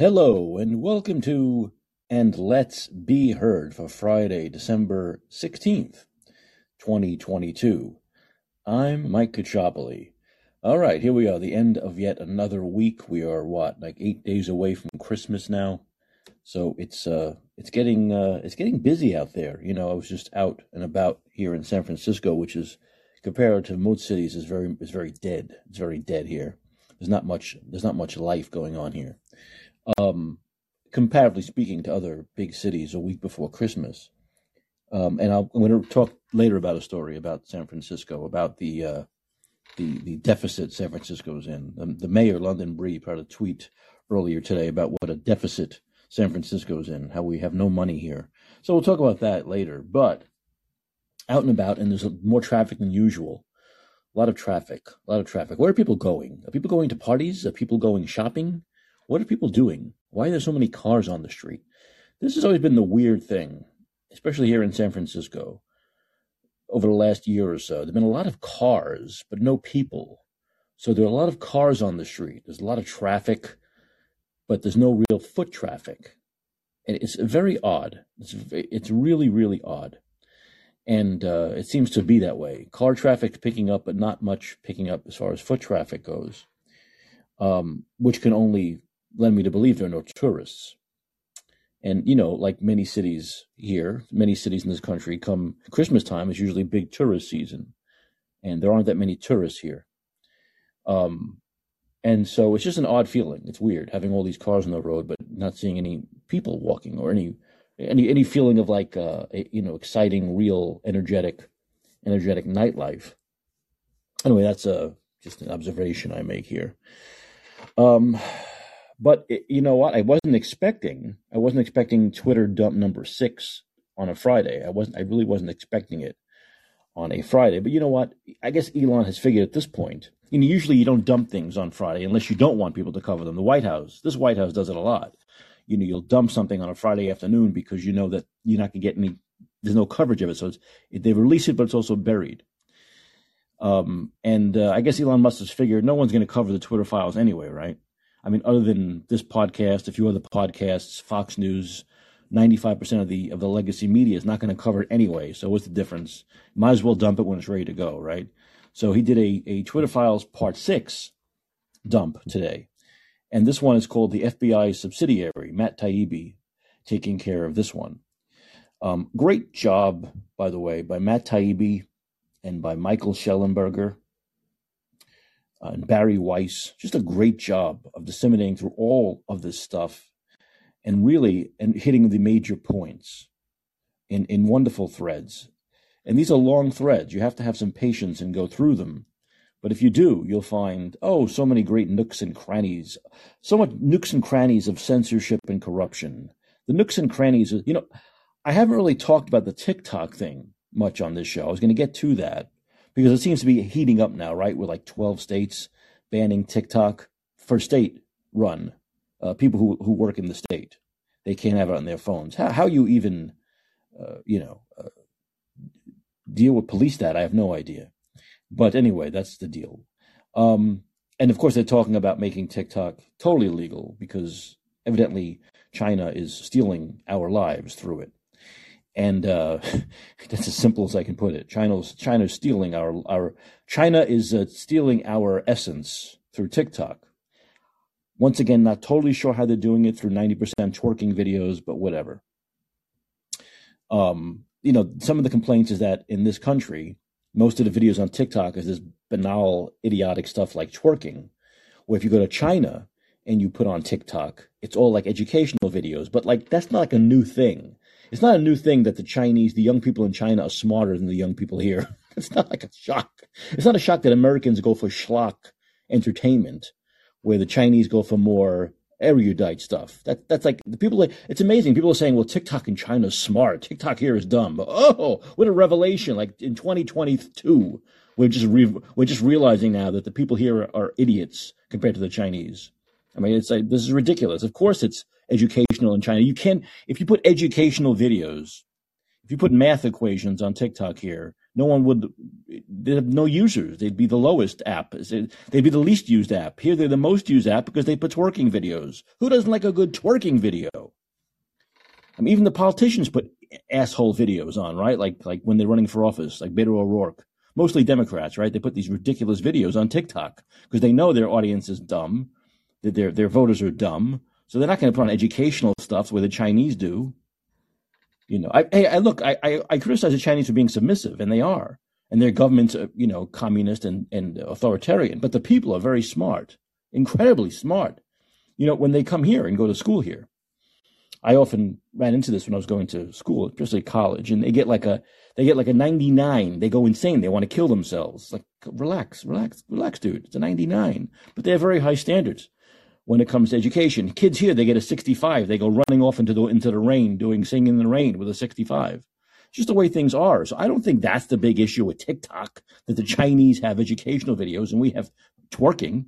Hello and welcome to And Let's Be Heard for Friday, December 16th, 2022. I'm Mike Caccioppoli. All right, here we are, the end of yet another week. We are what, like 8 days away from Christmas now. So it's uh it's getting uh it's getting busy out there. You know, I was just out and about here in San Francisco, which is compared to most cities is very is very dead. It's very dead here. There's not much there's not much life going on here um, comparatively speaking to other big cities a week before Christmas. Um, and I'll, I'm going to talk later about a story about San Francisco, about the uh, the the deficit San Francisco's in. The, the mayor, London Breed, put out a tweet earlier today about what a deficit San Francisco's in, how we have no money here. So we'll talk about that later. But out and about, and there's more traffic than usual. A lot of traffic, a lot of traffic. Where are people going? Are people going to parties? Are people going shopping? What are people doing? Why are there so many cars on the street? This has always been the weird thing, especially here in San Francisco. Over the last year or so, there have been a lot of cars, but no people. So there are a lot of cars on the street. There's a lot of traffic, but there's no real foot traffic. And it's very odd. It's it's really really odd, and uh, it seems to be that way. Car traffic picking up, but not much picking up as far as foot traffic goes, um, which can only led me to believe there are no tourists. And you know, like many cities here, many cities in this country, come Christmas time is usually big tourist season, and there aren't that many tourists here. Um, and so it's just an odd feeling. It's weird having all these cars on the road, but not seeing any people walking or any any any feeling of like uh, you know exciting, real, energetic, energetic nightlife. Anyway, that's a uh, just an observation I make here. Um, but it, you know what? I wasn't expecting. I wasn't expecting Twitter dump number six on a Friday. I wasn't. I really wasn't expecting it on a Friday. But you know what? I guess Elon has figured at this point. You know, usually you don't dump things on Friday unless you don't want people to cover them. The White House, this White House does it a lot. You know, you'll dump something on a Friday afternoon because you know that you're not going to get any. There's no coverage of it, so they release it, but it's also buried. Um, and uh, I guess Elon Musk has figured no one's going to cover the Twitter files anyway, right? I mean, other than this podcast, a few other podcasts, Fox News, 95% of the of the legacy media is not going to cover it anyway. So what's the difference? Might as well dump it when it's ready to go, right? So he did a, a Twitter Files Part 6 dump today. And this one is called the FBI subsidiary, Matt Taibbi taking care of this one. Um, great job, by the way, by Matt Taibbi and by Michael Shellenberger uh, and Bari Weiss. Just a great job of disseminating through all of this stuff and really and hitting the major points in, in wonderful threads. And these are long threads. You have to have some patience and go through them. But if you do, you'll find, oh, so many great nooks and crannies, so much nooks and crannies of censorship and corruption. The nooks and crannies, you know, I haven't really talked about the TikTok thing much on this show. I was going to get to that because it seems to be heating up now, right? With like 12 states banning TikTok for state run uh, people who, who work in the state. They can't have it on their phones. How, how you even, uh, you know, uh, deal with police that, I have no idea. But anyway, that's the deal. Um, and of course, they're talking about making TikTok totally illegal because evidently China is stealing our lives through it and uh, that's as simple as I can put it. China's China's stealing our our China is uh, stealing our essence through TikTok. Once again, not totally sure how they're doing it through ninety percent twerking videos, but whatever. Um, you know, some of the complaints is that in this country, most of the videos on TikTok is this banal, idiotic stuff like twerking. Where if you go to China and you put on TikTok, it's all like educational videos, but like that's not like a new thing it's not a new thing that the Chinese, the young people in China are smarter than the young people here. it's not like a shock. It's not a shock that Americans go for schlock entertainment, where the Chinese go for more erudite stuff. That that's like the people. It's amazing. People are saying, "Well, TikTok in China is smart. TikTok here is dumb." Oh, what a revelation! Like in 2022, we're just re- we're just realizing now that the people here are idiots compared to the Chinese. I mean, it's like this is ridiculous. Of course, it's educational in China. You can, if you put educational videos, if you put math equations on TikTok here, No one would. They have no users. They'd be the lowest app. They'd be the least used app. Here they're the most used app because they put twerking videos. Who doesn't like a good twerking video? I mean, even the politicians put asshole videos on, right? Like like when they're running for office, like Beto O'Rourke. Mostly Democrats, right? They put these ridiculous videos on TikTok because they know their audience is dumb, their their voters are dumb, so they're not going to put on educational stuff where the Chinese do. You know, I, hey, I look, I, I, I criticize the Chinese for being submissive, and they are, and their government's, uh, you know, communist and, and authoritarian. But the people are very smart, incredibly smart. You know, when they come here and go to school here, I often ran into this when I was going to school, especially college, and they get like a they get like a 99. They go insane. They want to kill themselves. Like, relax, relax, relax, dude. It's a 99. But they have very high standards when it comes to education. Kids here, they get a 65. They go running off into the into the rain, doing singing in the rain with a 65. It's just the way things are. So I don't think that's the big issue with TikTok that the Chinese have educational videos and we have twerking.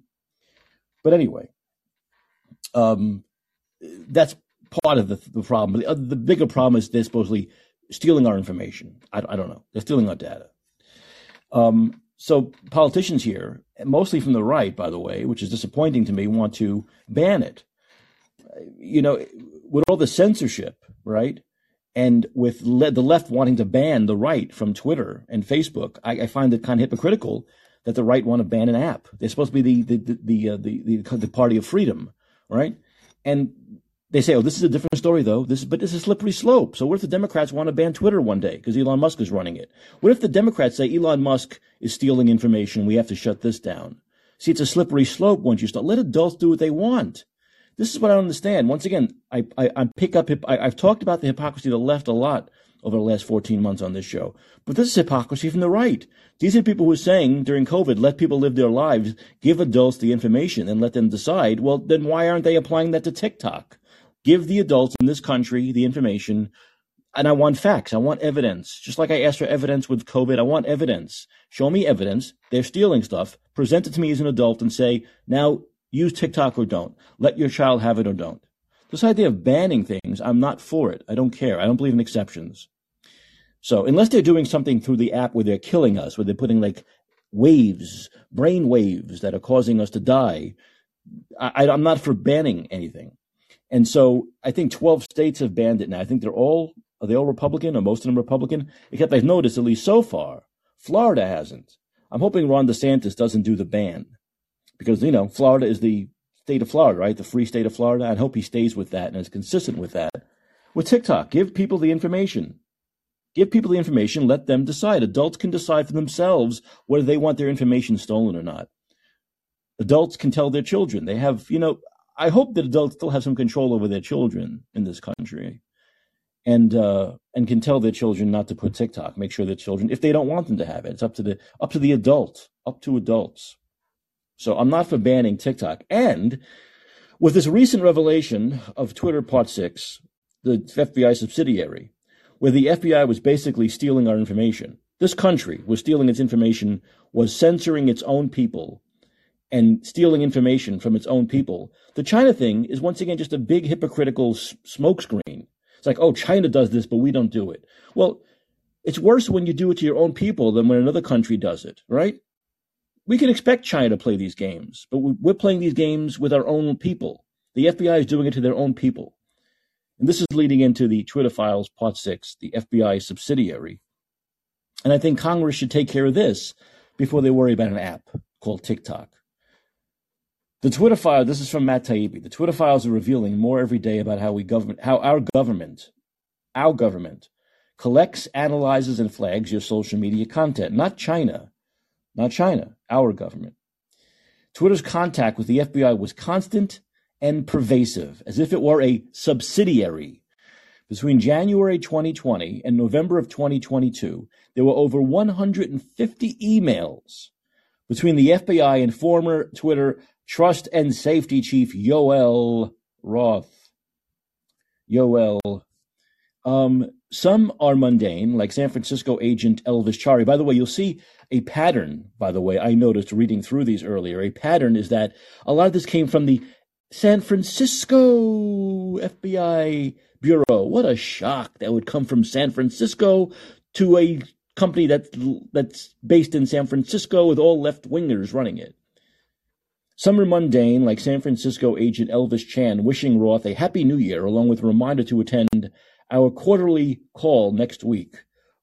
But anyway, um, that's part of the, the problem. The, the bigger problem is they're supposedly stealing our information. I, I don't know. They're stealing our data. Um, so politicians here, mostly from the right, by the way, which is disappointing to me, want to ban it. You know, with all the censorship, right? And with le- the left wanting to ban the right from Twitter and Facebook, I, I, find it kind of hypocritical that the right want to ban an app. They're supposed to be the the the uh, the, the, the party of freedom, right? And they say, "Oh, this is a different story, though." This, but it's a slippery slope. So, what if the Democrats want to ban Twitter one day because Elon Musk is running it? What if the Democrats say Elon Musk is stealing information? We have to shut this down. See, it's a slippery slope once you start. Let adults do what they want. This is what I don't understand. Once again, I, I, I pick up. I, I've talked about the hypocrisy of the left a lot over the last 14 months on this show. But this is hypocrisy from the right. These are people who are saying during COVID, let people live their lives, give adults the information and let them decide. Well, then why aren't they applying that to TikTok? Give the adults in this country the information. And I want facts. I want evidence. Just like I asked for evidence with COVID, I want evidence. Show me evidence. They're stealing stuff. Present it to me as an adult and say, now use TikTok or don't. Let your child have it or don't. This idea of banning things, I'm not for it. I don't care. I don't believe in exceptions. So unless they're doing something through the app where they're killing us, where they're putting like waves, brain waves that are causing us to die, I, am not for banning anything. And so I think 12 states have banned it now. I think they're all, are they all Republican or most of them Republican? Except I've noticed, at least so far, Florida hasn't. I'm hoping Ron DeSantis doesn't do the ban because, you know, Florida is the state of Florida, right? The free state of Florida. I hope he stays with that and is consistent with that. With TikTok, give people the information. Give people the information, let them decide. Adults can decide for themselves whether they want their information stolen or not. Adults can tell their children. They have, you know, I hope that adults still have some control over their children in this country, and uh, and can tell their children not to put TikTok. Make sure their children, if they don't want them to have it, it's up to the up to the adult, up to adults. So I'm not for banning TikTok. And with this recent revelation of Twitter Part Six, the FBI subsidiary, where the FBI was basically stealing our information. This country was stealing its information, was censoring its own people and stealing information from its own people. The China thing is once again just a big hypocritical smokescreen. It's like, oh, China does this, but we don't do it. Well, it's worse when you do it to your own people than when another country does it, right? We can expect China to play these games, but we're playing these games with our own people. The FBI is doing it to their own people. And this is leading into the Twitter files, Part 6, the FBI subsidiary. And I think Congress should take care of this before they worry about an app called TikTok. The Twitter file, this is from Matt Taibbi. The Twitter files are revealing more every day about how we government, how our government, our government, collects, analyzes, and flags your social media content. Not China, not China, our government. Twitter's contact with the FBI was constant and pervasive, as if it were a subsidiary. Between January 2020 and November of 2022, there were over 150 emails between the FBI and former Twitter Trust and Safety Chief Yoel Roth. Yoel. Um, some are mundane, like San Francisco agent Elvis Chan. By the way, you'll see a pattern, by the way, I noticed reading through these earlier. A pattern is that a lot of this came from the San Francisco FBI Bureau. What a shock that would come from San Francisco to a company that's that's based in San Francisco with all left wingers running it. Some are mundane, like San Francisco agent Elvis Chan wishing Roth a happy new year, along with a reminder to attend our quarterly call next week.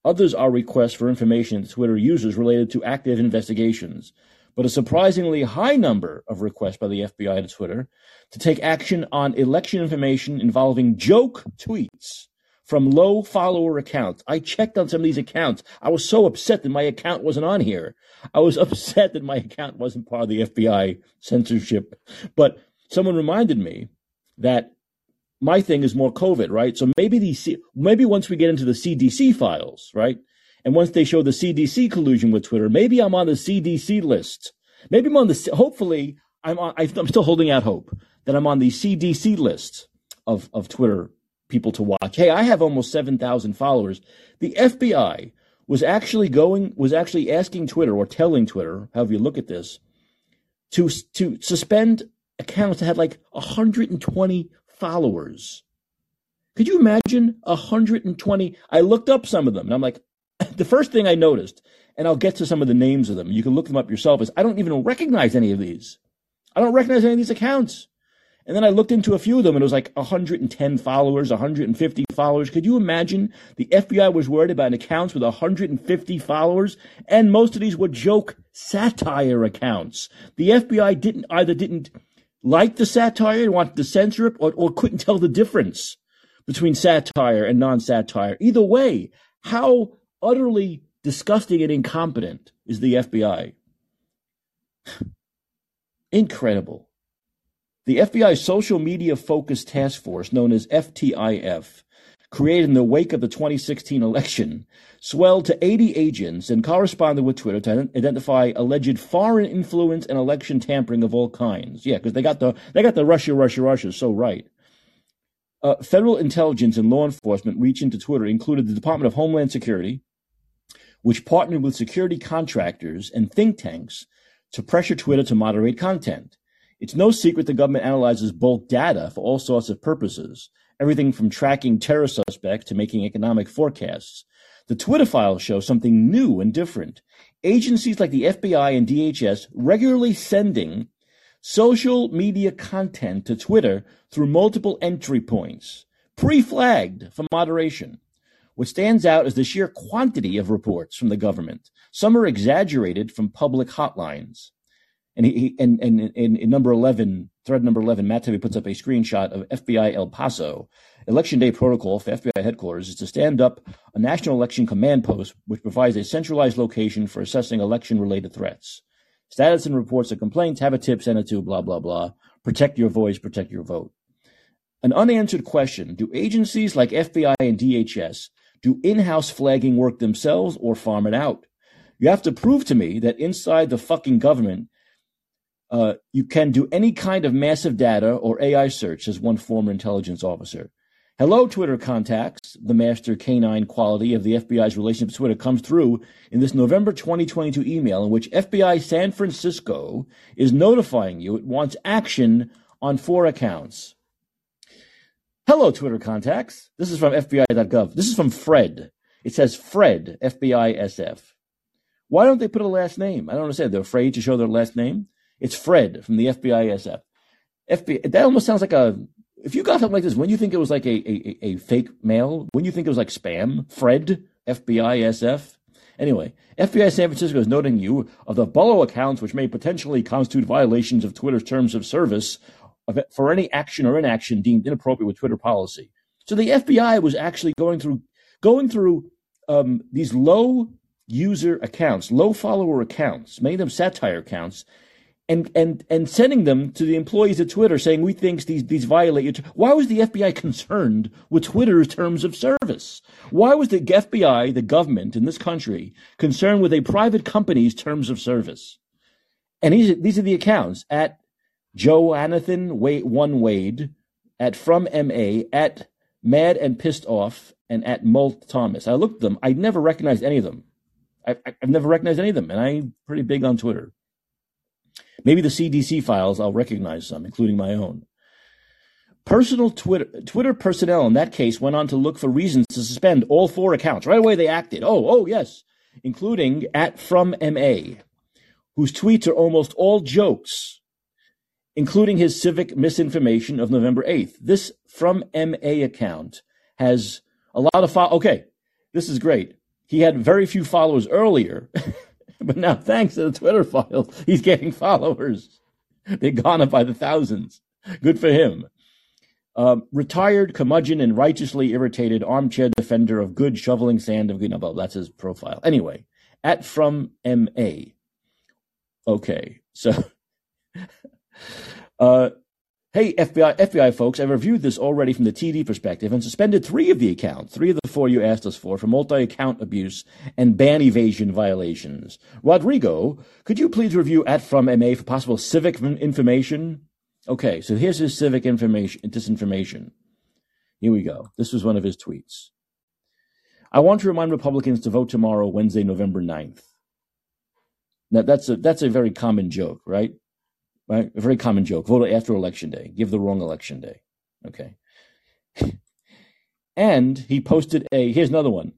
Others are requests for information to Twitter users related to active investigations, but a surprisingly high number of requests by the FBI to Twitter to take action on election information involving joke tweets from low follower accounts. I checked on some of these accounts. I was so upset that my account wasn't on here. I was upset that my account wasn't part of the FBI censorship. But someone reminded me that my thing is more COVID, right? So maybe these, maybe once we get into the CDC files, right? And once they show the CDC collusion with Twitter, maybe I'm on the CDC list. Maybe I'm on the, hopefully I'm on, I'm still holding out hope that I'm on the CDC list of, of Twitter people to watch. Hey, I have almost 7,000 followers. The FBI was actually going, was actually asking Twitter or telling Twitter, however you look at this, to, to suspend accounts that had like 120 followers. Could you imagine 120? I looked up some of them and I'm like, the first thing I noticed, and I'll get to some of the names of them, you can look them up yourself, is I don't even recognize any of these. I don't recognize any of these accounts. And then I looked into a few of them and it was like 110 followers, 150 followers. Could you imagine the FBI was worried about accounts with 150 followers? And most of these were joke satire accounts. The FBI didn't either didn't like the satire and wanted to censor it or, or couldn't tell the difference between satire and non-satire. Either way, how utterly disgusting and incompetent is the FBI? Incredible. The FBI's social media focused task force, known as FTIF, created in the wake of the 2016 election, swelled to 80 agents and corresponded with Twitter to identify alleged foreign influence and election tampering of all kinds. Yeah, because they got the they got the Russia, Russia, Russia so right. Uh, federal intelligence and law enforcement reach into Twitter included the Department of Homeland Security, which partnered with security contractors and think tanks to pressure Twitter to moderate content. It's no secret the government analyzes bulk data for all sorts of purposes, everything from tracking terror suspects to making economic forecasts. The Twitter files show something new and different. Agencies like the FBI and DHS regularly sending social media content to Twitter through multiple entry points, pre-flagged for moderation. What stands out is the sheer quantity of reports from the government. Some are exaggerated from public hotlines. And he, and, and in, number 11, thread number 11, Matt Taibbi puts up a screenshot of FBI El Paso. Election day protocol for FBI headquarters is to stand up a national election command post, which provides a centralized location for assessing election related threats. Status and reports of complaints, have a tip, send it to, blah, blah, blah. Protect your voice, protect your vote. An unanswered question Do agencies like FBI and DHS do in house flagging work themselves or farm it out? You have to prove to me that inside the fucking government, uh, you can do any kind of massive data or AI search, says one former intelligence officer. Hello, Twitter contacts. The master canine quality of the FBI's relationship with Twitter comes through in this November 2022 email in which FBI San Francisco is notifying you it wants action on four accounts. Hello, Twitter contacts. This is from FBI.gov. This is from Fred. It says Fred, FBI SF. Why don't they put a last name? I don't understand. They're afraid to show their last name. It's Fred from the FBI SF. FBI, that almost sounds like a, if you got something like this, when you think it was like a, a, a fake mail, when you think it was like spam, Fred, FBI SF. Anyway, FBI San Francisco is noting you of the below accounts which may potentially constitute violations of Twitter's terms of service for any action or inaction deemed inappropriate with Twitter policy. So the FBI was actually going through going through um, these low user accounts, low follower accounts, many of them satire accounts, and and and sending them to the employees at Twitter saying we think these these violate your. Why was the FBI concerned with Twitter's terms of service? Why was the FBI, the government in this country, concerned with a private company's terms of service? And these these are the accounts at Joe Anathan Wade One Wade, at From Ma, at Mad and Pissed Off, and at Molt Thomas. I looked them. I never recognized any of them. I, I've never recognized any of them, and I'm pretty big on Twitter. Maybe the CDC files, I'll recognize some, including my own. Personal Twitter, Twitter personnel in that case went on to look for reasons to suspend all four accounts. Right away, they acted. Oh, oh, yes. including at from MA, whose tweets are almost all jokes, including his civic misinformation of November 8th. This from MA account has a lot of fo- okay, this is great. He had very few followers earlier, but now thanks to the Twitter files, he's getting followers. They've gone up by the thousands. Good for him. Uh, retired curmudgeon and righteously irritated armchair defender of good shoveling sand of good. That's his profile. Anyway, at from MA. Okay, so uh, Hey, FBI, FBI folks, I've reviewed this already from the TD perspective and suspended three of the accounts, three of the four you asked us for, for multi-account abuse and ban evasion violations. Rodrigo, could you please review at from MA for possible civic information? Okay, so here's his civic information, disinformation. Here we go. This was one of his tweets. I want to remind Republicans to vote tomorrow, Wednesday, November 9th. Now, that's a, that's a very common joke, right? Right? A very common joke. Vote after election day. Give the wrong election day. Okay. and he posted a, here's another one.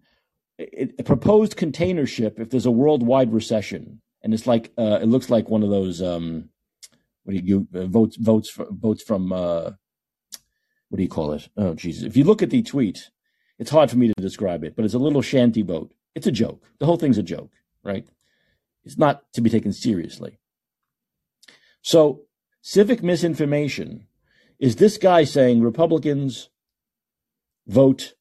A, a proposed container ship if there's a worldwide recession. And it's like, uh, it looks like one of those, um, what do you, uh, votes, votes, for, votes from, uh, what do you call it? Oh, Jesus. If you look at the tweet, it's hard for me to describe it, but it's a little shanty boat. It's a joke. The whole thing's a joke, right? It's not to be taken seriously. So, civic misinformation is this guy saying Republicans vote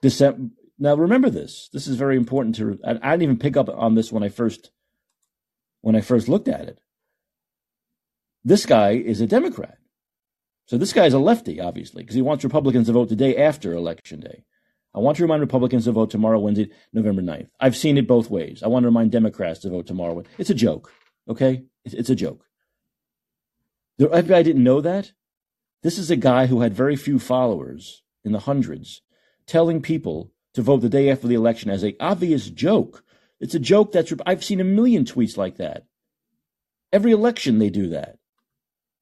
December. Now, remember this. This is very important to. I, I didn't even pick up on this when I first when I first looked at it. This guy is a Democrat. So this guy is a lefty, obviously, because he wants Republicans to vote the day after Election Day. I want to remind Republicans to vote tomorrow, Wednesday, November 9th. I've seen it both ways. I want to remind Democrats to vote tomorrow. It's a joke. Okay? It's, a joke. The FBI didn't know that. This is a guy who had very few followers in the hundreds telling people to vote the day after the election as a obvious joke. It's a joke that's, I've seen a million tweets like that. Every election they do that.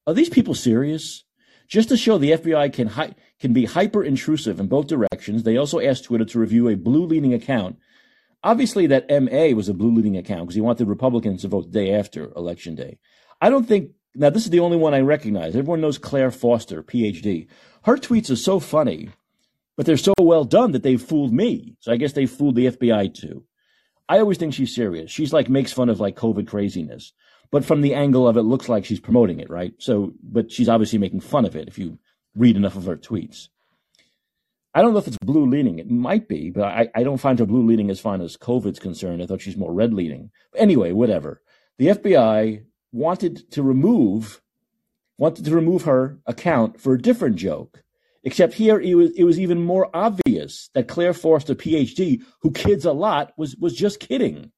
Are these people serious? Just to show the FBI can hi- can be hyper intrusive in both directions, they also asked Twitter to review a blue leaning account Obviously, that MA was a blue leading account because he wanted Republicans to vote the day after Election Day. I don't think, now, this is the only one I recognize. Everyone knows Claire Foster, PhD. Her tweets are so funny, but they're so well done that they've fooled me. So I guess they fooled the FBI too. I always think she's serious. She's like makes fun of like COVID craziness, but from the angle of it, looks like she's promoting it, right? So, but she's obviously making fun of it if you read enough of her tweets. I don't know if it's blue leaning. It might be, but I, I don't find her blue leaning as fine as COVID's concerned. I thought she's more red leaning. Anyway, whatever. The FBI wanted to remove wanted to remove her account for a different joke. Except here it was it was even more obvious that Claire Foster, PhD, who kids a lot, was was just kidding.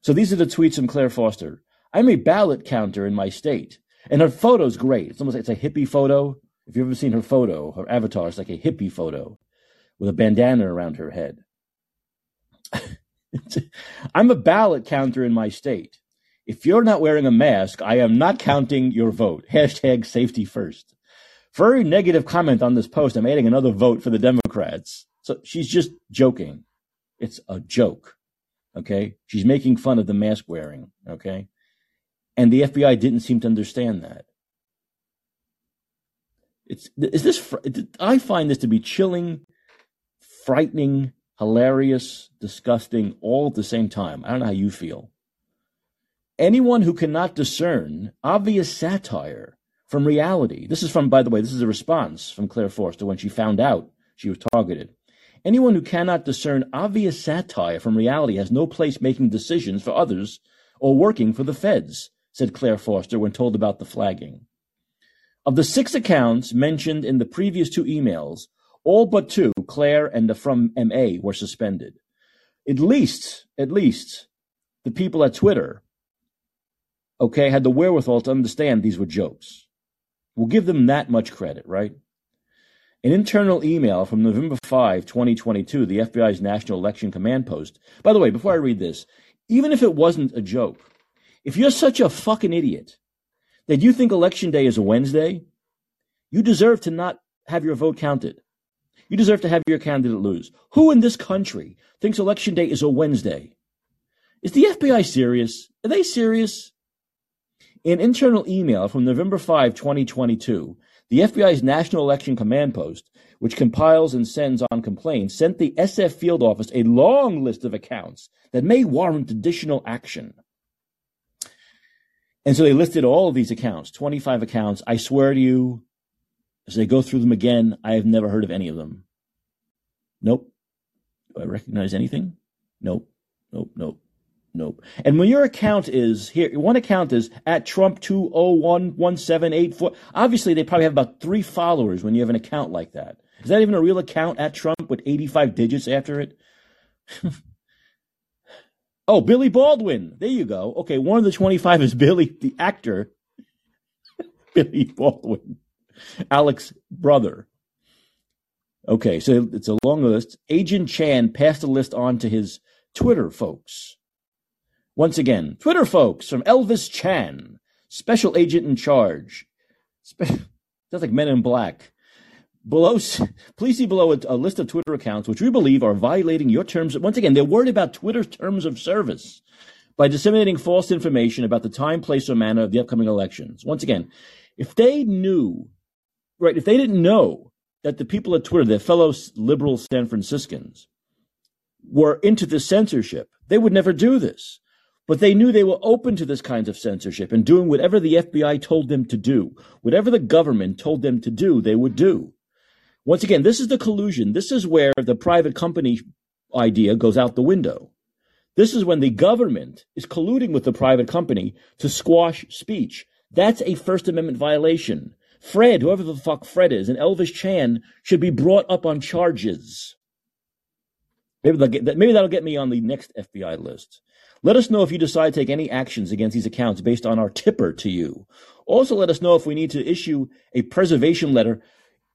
So these are the tweets from Claire Foster. I'm a ballot counter in my state. And her photo's great. It's almost like it's a hippie photo. If you've ever seen her photo, her avatar is like a hippie photo with a bandana around her head. I'm a ballot counter in my state. If you're not wearing a mask, I am not counting your vote. Hashtag safety first. For every negative comment on this post, I'm adding another vote for the Democrats. So she's just joking. It's a joke. Okay. She's making fun of the mask wearing. Okay. And the FBI didn't seem to understand that. It's is this? I find this to be chilling, frightening, hilarious, disgusting, all at the same time. I don't know how you feel. Anyone who cannot discern obvious satire from reality. This is from, by the way, this is a response from Claire Foster when she found out she was targeted. Anyone who cannot discern obvious satire from reality has no place making decisions for others or working for the feds, said Claire Foster when told about the flagging. Of the six accounts mentioned in the previous two emails, all but two, Claire and the from MA, were suspended. At least, at least, the people at Twitter, okay, had the wherewithal to understand these were jokes. We'll give them that much credit, right? An internal email from November 5, 2022, the FBI's National Election Command Post. By the way, before I read this, even if it wasn't a joke, if you're such a fucking idiot that you think election day is a Wednesday, you deserve to not have your vote counted. You deserve to have your candidate lose. Who in this country thinks election day is a Wednesday? Is the FBI serious? Are they serious? In internal email from November 5, 2022, the FBI's National Election Command Post, which compiles and sends on complaints, sent the SF field office a long list of accounts that may warrant additional action. And so they listed all of these accounts, 25 accounts. I swear to you, as they go through them again, I have never heard of any of them. Nope. Do I recognize anything? Nope. Nope. Nope. Nope. And when your account is here, one account is at Trump two oh one one seven eight four. Obviously, they probably have about three followers when you have an account like that. Is that even a real account at Trump with eighty five digits after it? oh, Billy Baldwin. There you go. Okay, one of the twenty five is Billy, the actor. Billy Baldwin, Alec's brother. Okay, so it's a long list. Agent Chan passed the list on to his Twitter folks. Once again, Twitter folks from Elvis Chan, special agent in charge. Spe- Sounds like Men in Black. Below, please see below a, a, list of Twitter accounts which we believe are violating your terms. Once again, they're worried about Twitter's terms of service by disseminating false information about the time, place, or manner of the upcoming elections. Once again, if they knew, right, if they didn't know that the people at Twitter, their fellow liberal San Franciscans, were into the censorship, they would never do this. But they knew they were open to this kind of censorship and doing whatever the FBI told them to do. Whatever the government told them to do, they would do. Once again, this is the collusion. This is where the private company idea goes out the window. This is when the government is colluding with the private company to squash speech. That's a First Amendment violation. Fred, whoever the fuck Fred is, and Elvis Chan should be brought up on charges. Maybe, get, maybe that'll get me on the next FBI list. Let us know if you decide to take any actions against these accounts based on our tipper to you. Also, let us know if we need to issue a preservation letter.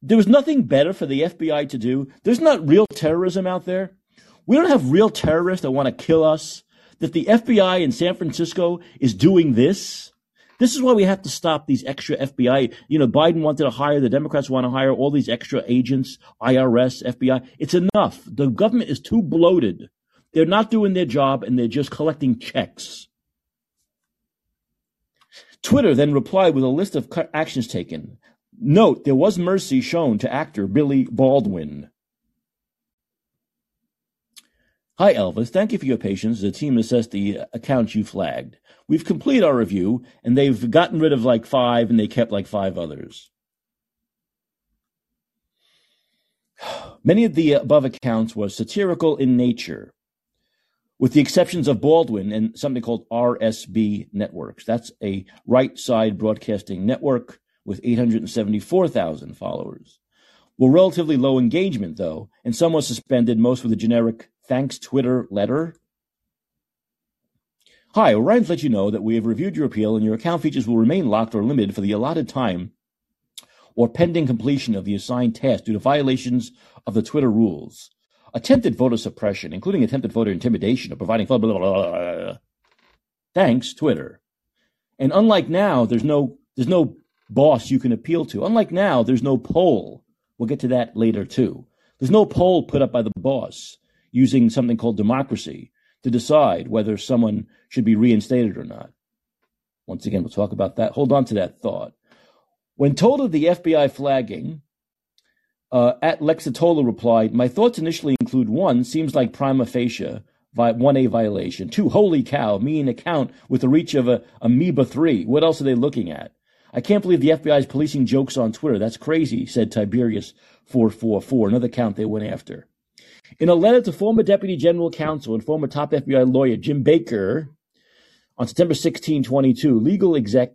There was nothing better for the FBI to do. There's not real terrorism out there. We don't have real terrorists that want to kill us. That the FBI in San Francisco is doing this. This is why we have to stop these extra FBI. You know, Biden wanted to hire, the Democrats want to hire all these extra agents, IRS, FBI. It's enough. The government is too bloated they're not doing their job and they're just collecting checks. Twitter then replied with a list of actions taken. Note, there was mercy shown to actor Billy Baldwin. Hi, Elvis. Thank you for your patience. The team assessed the accounts you flagged. We've completed our review, and they've gotten rid of like five, and they kept like five others. Many of the above accounts were satirical in nature with the exceptions of Baldwin and something called RSB Networks. That's a right side broadcasting network with 874,000 followers. Well, relatively low engagement, though, and some was suspended, most with a generic thanks Twitter letter. Hi, Orion let you know that we have reviewed your appeal and your account features will remain locked or limited for the allotted time or pending completion of the assigned task due to violations of the Twitter rules attempted voter suppression, including attempted voter intimidation or providing blah, blah, blah, thanks Twitter. And unlike now, there's no there's no boss you can appeal to. Unlike now, there's no poll. We'll get to that later too. There's no poll put up by the boss using something called democracy to decide whether someone should be reinstated or not. Once again, we'll talk about that. Hold on to that thought. When told of the FBI flagging, uh, at Lexitola replied, My thoughts initially include one, seems like prima facie, 1A violation. Two, holy cow, mean account with the reach of a amoeba 3. What else are they looking at? I can't believe the FBI is policing jokes on Twitter. That's crazy, said Tiberius 444, another count they went after. In a letter to former Deputy General Counsel and former top FBI lawyer Jim Baker on September 16, 22, legal exec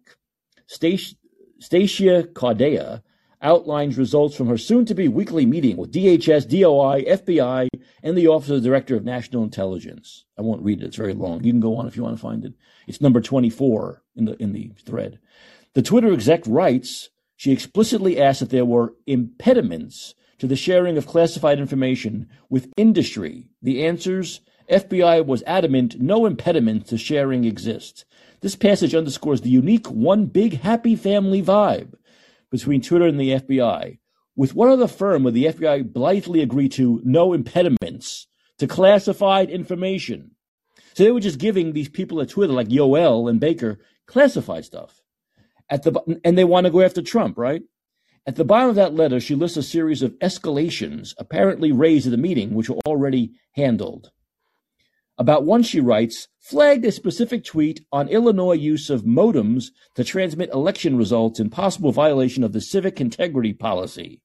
Stacia Cardea outlines results from her soon to be weekly meeting with DHS, DOI, FBI, and the Office of the Director of National Intelligence. I won't read it, it's very long. You can go on if you want to find it. It's number 24 in the, in the thread. The Twitter exec writes she explicitly asked if there were impediments to the sharing of classified information with industry. The answers FBI was adamant no impediments to sharing exist. This passage underscores the unique one big happy family vibe between Twitter and the FBI. with what other firm would the FBI blithely agree to no impediments to classified information? So they were just giving these people at Twitter, like Yoel and Baker, classified stuff. At the and they want to go after Trump, right? At the bottom of that letter, she lists a series of escalations apparently raised at the meeting, which were already handled. About one, she writes, flagged a specific tweet on Illinois use of modems to transmit election results in possible violation of the civic integrity policy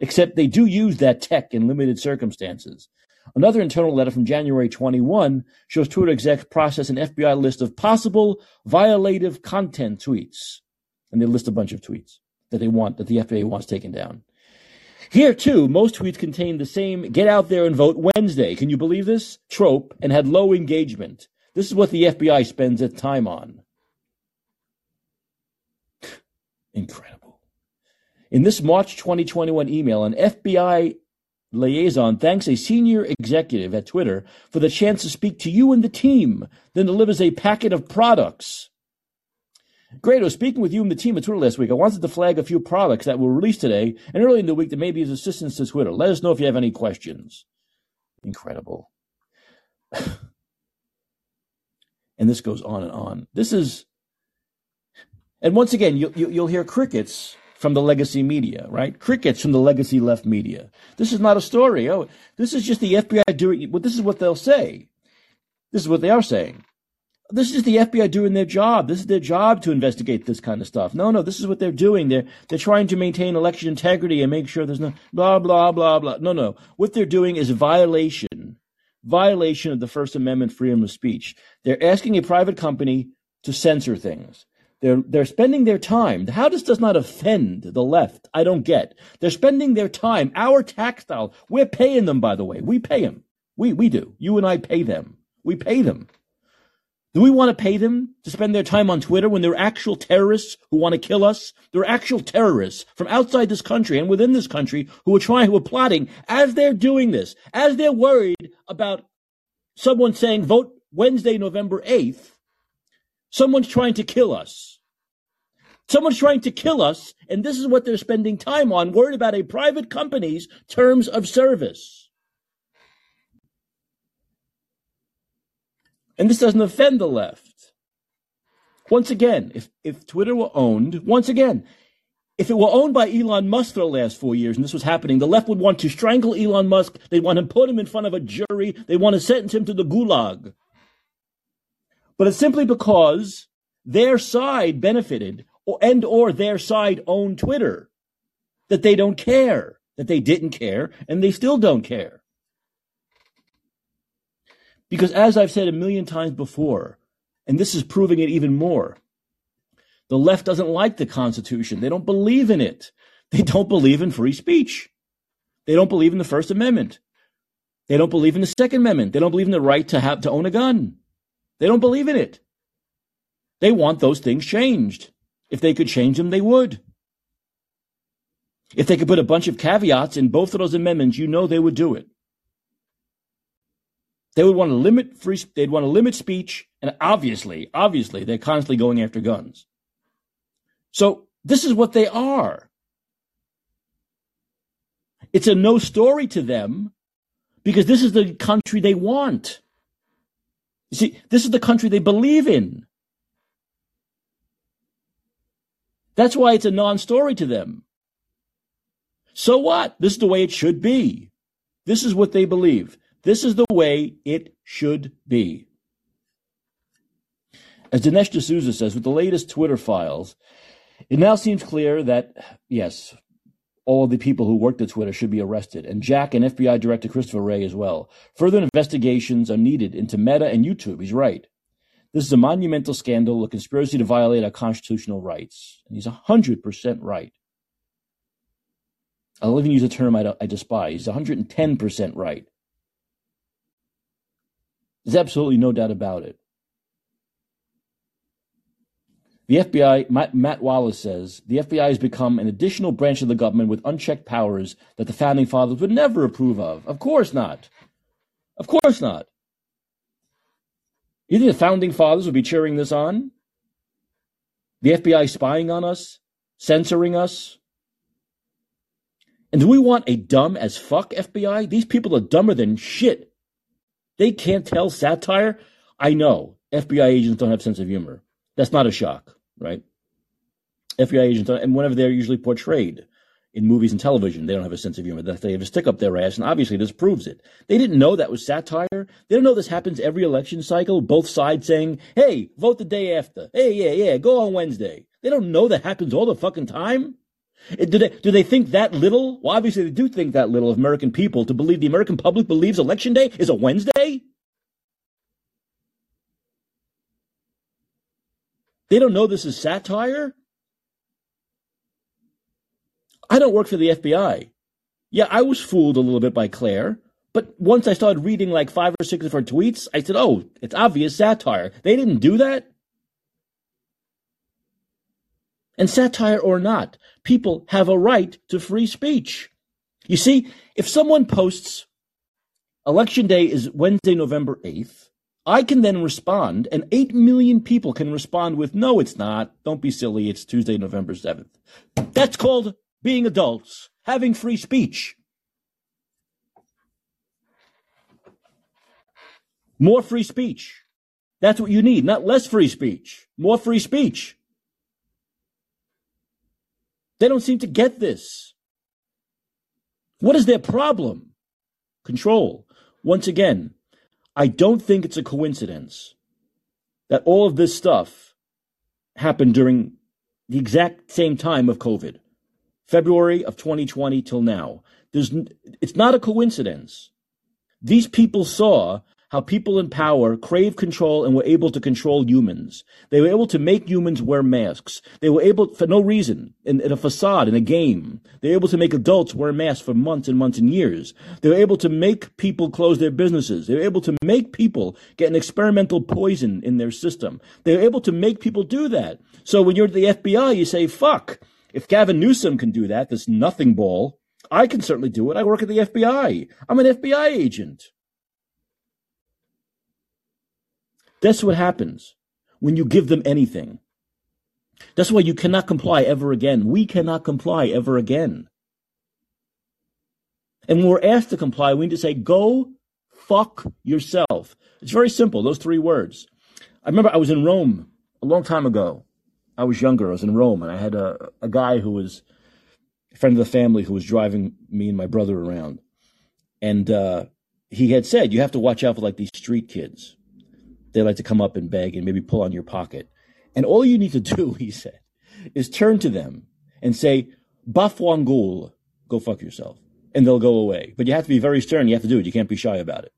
except they do use that tech in limited circumstances. Another internal letter from January 21 shows Twitter execs process an FBI list of possible violative content tweets. And they list a bunch of tweets that they want, that the FBI wants taken down. Here, too, most tweets contain the same get out there and vote Wednesday. Can you believe this? Trope and had low engagement. This is what the FBI spends its time on. Incredible. In this March 2021 email, an FBI liaison thanks a senior executive at Twitter for the chance to speak to you and the team, then delivers a packet of products. Was speaking with you and the team at Twitter last week. I wanted to flag a few products that were released today and early in the week that may be of assistance to Twitter. Let us know if you have any questions. Incredible. and this goes on and on. This is, and once again, you, you, you'll hear crickets from the legacy media, right? Crickets from the legacy left media. This is not a story. Oh, this is just the FBI doing, well, this is what they'll say. This is what they are saying. This is the FBI doing their job. This is their job to investigate this kind of stuff. No, no, this is what they're doing. They're, they're trying to maintain election integrity and make sure there's no blah, blah, blah, blah. No, no. What they're doing is violation, violation of the First Amendment freedom of speech. They're asking a private company to censor things. They're, they're spending their time. How this does not offend the left? I don't get. They're spending their time, our tax dollars. We're paying them, by the way. We pay them. We, we do. You and I pay them. We pay them. Do we want to pay them to spend their time on Twitter when they're actual terrorists who want to kill us? They're actual terrorists from outside this country and within this country who are trying, who are plotting as they're doing this, as they're worried about someone saying vote Wednesday, November 8th Someone's trying to kill us. Someone's trying to kill us, and this is what they're spending time on, worried about a private company's terms of service. And this doesn't offend the left. Once again, if, if Twitter were owned, once again, if it were owned by Elon Musk for the last four years and this was happening, the left would want to strangle Elon Musk. They'd want to put him in front of a jury. They want to sentence him to the gulag but it's simply because their side benefited or, and or their side owned Twitter that they don't care, that they didn't care, and they still don't care. Because as I've said a million times before, and this is proving it even more, the left doesn't like the Constitution. They don't believe in it. They don't believe in free speech. They don't believe in the First Amendment. They don't believe in the Second Amendment. They don't believe in the right to have to own a gun. They don't believe in it. They want those things changed. If they could change them, they would. If they could put a bunch of caveats in both of those amendments, you know they would do it. They would want to limit free, they'd want to limit speech, and obviously, obviously, they're constantly going after guns. So this is what they are. It's a no story to them because this is the country they want. You see, this is the country they believe in. That's why it's a non story to them. So what? This is the way it should be. This is what they believe. This is the way it should be. As Dinesh D'Souza says, with the latest Twitter files, it now seems clear that, yes, all the people who worked at Twitter should be arrested, and Jack and FBI Director Christopher Wray as well. Further investigations are needed into Meta and YouTube. He's right. This is a monumental scandal, a conspiracy to violate our constitutional rights. And he's 100% right. I'll even use a term I, I despise. He's 110% right. There's absolutely no doubt about it. The FBI, Matt, Matt, Wallace says, the FBI has become an additional branch of the government with unchecked powers that the founding fathers would never approve of. Of course not. Of course not. You think the founding fathers would be cheering this on? The FBI spying on us, censoring us? And do we want a dumb as fuck FBI? These people are dumber than shit. They can't tell satire. I know FBI agents don't have sense of humor. That's not a shock, right? FBI agents, and whenever they're usually portrayed in movies and television, they don't have a sense of humor. They have a stick up their ass, and obviously this proves it. They didn't know that was satire. They didn't know this happens every election cycle. Both sides saying, "Hey, vote the day after." Hey, yeah, yeah, go on Wednesday. They don't know that happens all the fucking time. Do they, do they think that little? Well, obviously they do think that little of American people to believe the American public believes election day is a Wednesday. They don't know this is satire. I don't work for the FBI. Yeah, I was fooled a little bit by Claire, but once I started reading like five or six of her tweets, I said, oh, it's obvious satire. They didn't do that. And satire or not, people have a right to free speech. You see, if someone posts, Election Day is Wednesday, November 8th, I can then respond, and 8 million people can respond with, no, it's not. Don't be silly. It's Tuesday, November 7th. That's called being adults, having free speech. More free speech. That's what you need, not less free speech. More free speech. They don't seem to get this. What is their problem? Control. Once again, I don't think it's a coincidence that all of this stuff happened during the exact same time of COVID, February of 2020 till now. There's, it's not a coincidence. These people saw how people in power crave control and were able to control humans. They were able to make humans wear masks. They were able, for no reason, in, in, a facade, in a game. They were able to make adults wear masks for months and months and years. They were able to make people close their businesses. They were able to make people get an experimental poison in their system. They were able to make people do that. So when you're at the FBI, you say, fuck, if Gavin Newsom can do that, this nothing ball, I can certainly do it. I work at the FBI. I'm an FBI agent. That's what happens when you give them anything. That's why you cannot comply ever again. We cannot comply ever again. And when we're asked to comply, we need to say, go fuck yourself. It's very simple, those three words. I remember I was in Rome a long time ago. I was younger. I was in Rome, and I had a, a guy who was a friend of the family who was driving me and my brother around. And uh, he had said, you have to watch out for like these street kids they like to come up and beg and maybe pull on your pocket. And all you need to do, he said, is turn to them and say, Bafwangul, go fuck yourself. And they'll go away. But you have to be very stern. You have to do it. You can't be shy about it.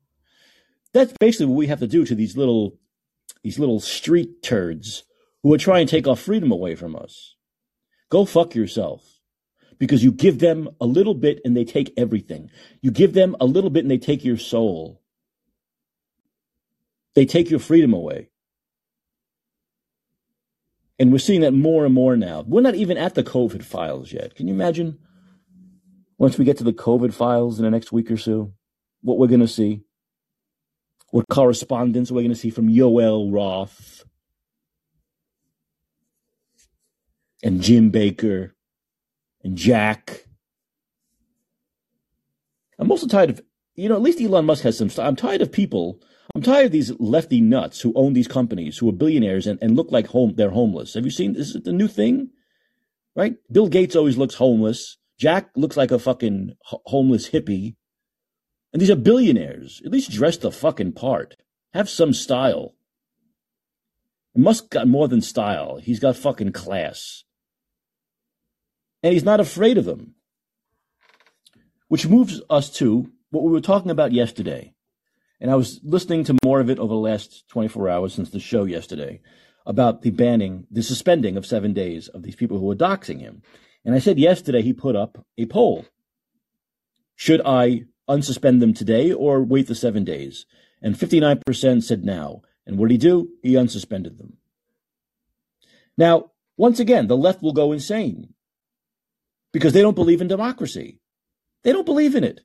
That's basically what we have to do to these little, these little street turds who are trying to take our freedom away from us. Go fuck yourself. Because you give them a little bit and they take everything. You give them a little bit and they take your soul. They take your freedom away. And we're seeing that more and more now. We're not even at the COVID files yet. Can you imagine? Once we get to the COVID files in the next week or so, what we're going to see? What correspondence we're going to see from Yoel Roth and Jim Baker and Jack. I'm also tired of, you know, at least Elon Musk has some stuff. I'm tired of people I'm tired of these lefty nuts who own these companies, who are billionaires and, and look like home they're homeless. Have you seen this is it the new thing? Right? Bill Gates always looks homeless. Jack looks like a fucking homeless hippie. And these are billionaires. At least dress the fucking part. Have some style. Musk got more than style. He's got fucking class. And he's not afraid of them. Which moves us to what we were talking about yesterday and I was listening to more of it over the last 24 hours since the show yesterday about the banning, the suspending of seven days of these people who were doxing him. And I said yesterday he put up a poll. Should I unsuspend them today or wait the seven days? And 59% said now. And what did he do? He unsuspended them. Now, once again, the left will go insane because they don't believe in democracy. They don't believe in it.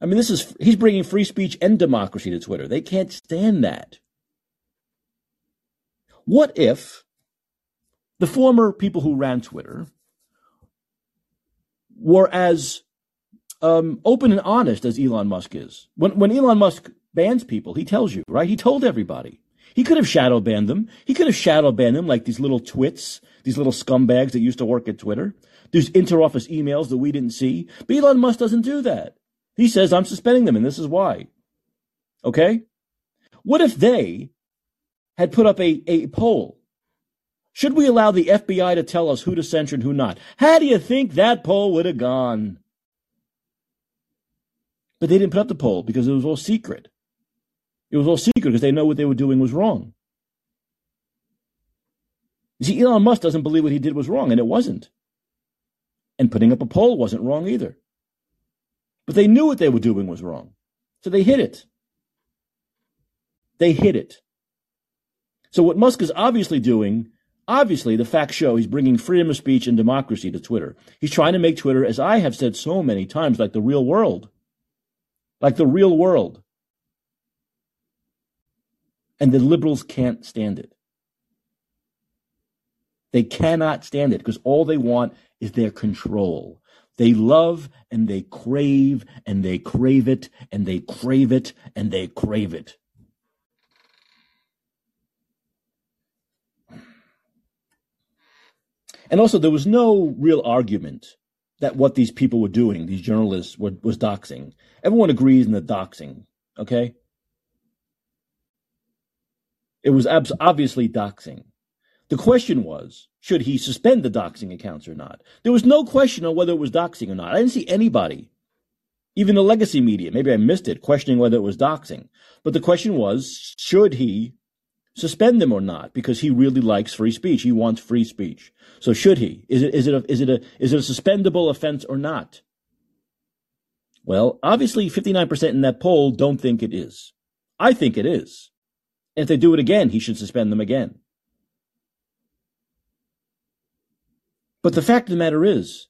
I mean, this is, he's bringing free speech and democracy to Twitter. They can't stand that. What if the former people who ran Twitter were as um, open and honest as Elon Musk is. When when Elon Musk bans people, he tells you, right? He told everybody. He could have shadow banned them. He could have shadow banned them like these little twits, these little scumbags that used to work at Twitter. There's interoffice emails that we didn't see. But Elon Musk doesn't do that. He says, I'm suspending them, and this is why. Okay? What if they had put up a, a poll? Should we allow the FBI to tell us who to censor and who not? How do you think that poll would have gone? But they didn't put up the poll because it was all secret. It was all secret because they know what they were doing was wrong. You see, Elon Musk doesn't believe what he did was wrong, and it wasn't. And putting up a poll wasn't wrong either. But they knew what they were doing was wrong. So they hid it. They hid it. So what Musk is obviously doing, obviously the facts show he's bringing freedom of speech and democracy to Twitter. He's trying to make Twitter, as I have said so many times, like the real world. Like the real world. And the liberals can't stand it. They cannot stand it because all they want is their control. They love and they crave and they crave it and they crave it and they crave it. And also, there was no real argument that what these people were doing, these journalists, were, was doxing. Everyone agrees in the doxing, okay? It was obviously doxing. The question was, should he suspend the doxing accounts or not? There was no question on whether it was doxing or not. I didn't see anybody, even the legacy media, maybe I missed it, questioning whether it was doxing. But the question was, should he suspend them or not? Because he really likes free speech. He wants free speech. So should he? Is it, is it a, is it a, is it a suspendable offense or not? Well, obviously 59% in that poll don't think it is. I think it is. And if they do it again, he should suspend them again. But the fact of the matter is,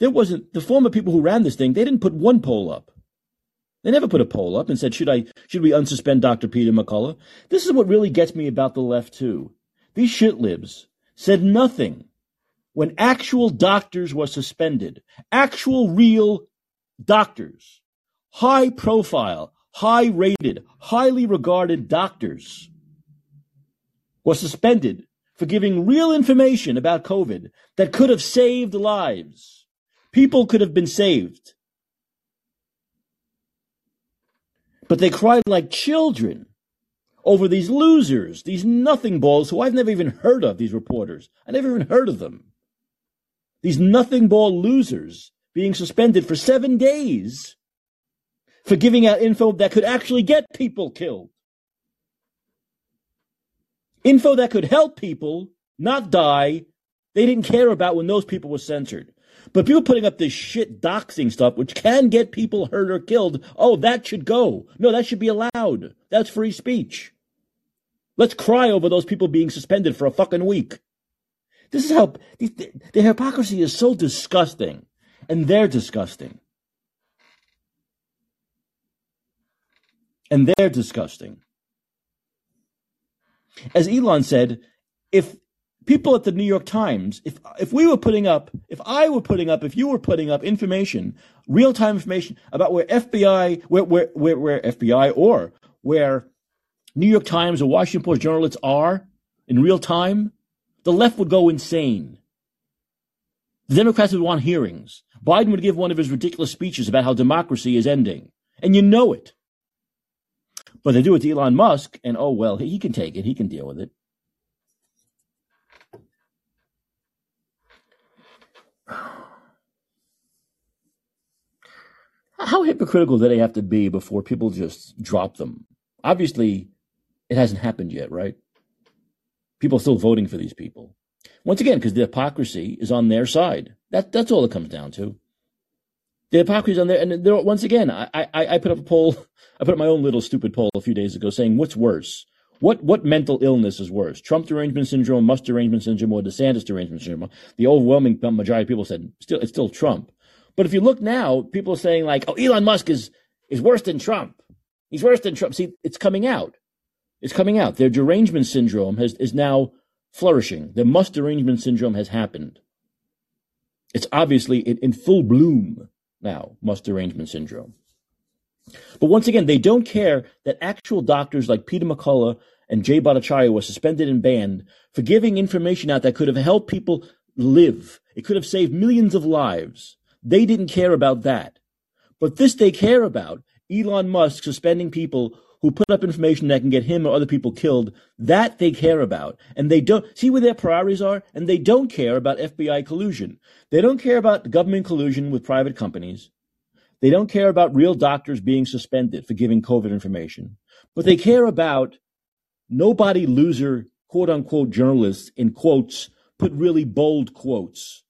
there wasn't the former people who ran this thing. They didn't put one poll up. They never put a poll up and said, "Should I? Should we unsuspend Dr. Peter McCullough?" This is what really gets me about the left too. These shit libs said nothing when actual doctors were suspended. Actual, real doctors, high profile, high rated, highly regarded doctors were suspended for giving real information about COVID that could have saved lives. People could have been saved. But they cried like children over these losers, these nothing balls who I've never even heard of, these reporters. I never even heard of them. These nothing ball losers being suspended for seven days for giving out info that could actually get people killed info that could help people not die, they didn't care about when those people were censored. But people putting up this shit doxing stuff, which can get people hurt or killed, oh, that should go. No, that should be allowed. That's free speech. Let's cry over those people being suspended for a fucking week. This is how the, the hypocrisy is so disgusting, and they're disgusting. And they're disgusting. As Elon said, if people at the New York Times, if if we were putting up, if I were putting up, if you were putting up information, real time information about where FBI, where where where, where FBI or where New York Times or Washington Post journalists are in real time, the left would go insane. The Democrats would want hearings. Biden would give one of his ridiculous speeches about how democracy is ending. And you know it. But they do it to Elon Musk, and oh well, he, can take it. He can deal with it. How hypocritical do they have to be before people just drop them? Obviously, it hasn't happened yet, right? People are still voting for these people. Once again, because the hypocrisy is on their side. That, that's all it comes down to. The hypocrisy on there, and there, once again, I, I, I put up a poll I put up my own little stupid poll a few days ago saying, what's worse? What what mental illness is worse? Trump derangement syndrome, Musk derangement syndrome, or DeSantis derangement syndrome? The overwhelming majority of people said still it's still Trump. But if you look now, people are saying like, oh, Elon Musk is is worse than Trump. He's worse than Trump. See, it's coming out. It's coming out. Their derangement syndrome has is now flourishing. The Musk derangement syndrome has happened. It's obviously in, in full bloom now, Musk derangement syndrome. But once again, they don't care that actual doctors like Peter McCullough and Jay Bhattacharya were suspended and banned for giving information out that could have helped people live. It could have saved millions of lives. They didn't care about that. But this they care about. Elon Musk suspending people who put up information that can get him or other people killed. That they care about. And they don't see where their priorities are. And they don't care about FBI collusion. They don't care about government collusion with private companies. They don't care about real doctors being suspended for giving COVID information. But they care about nobody loser, quote unquote, journalists in quotes, put really bold quotes,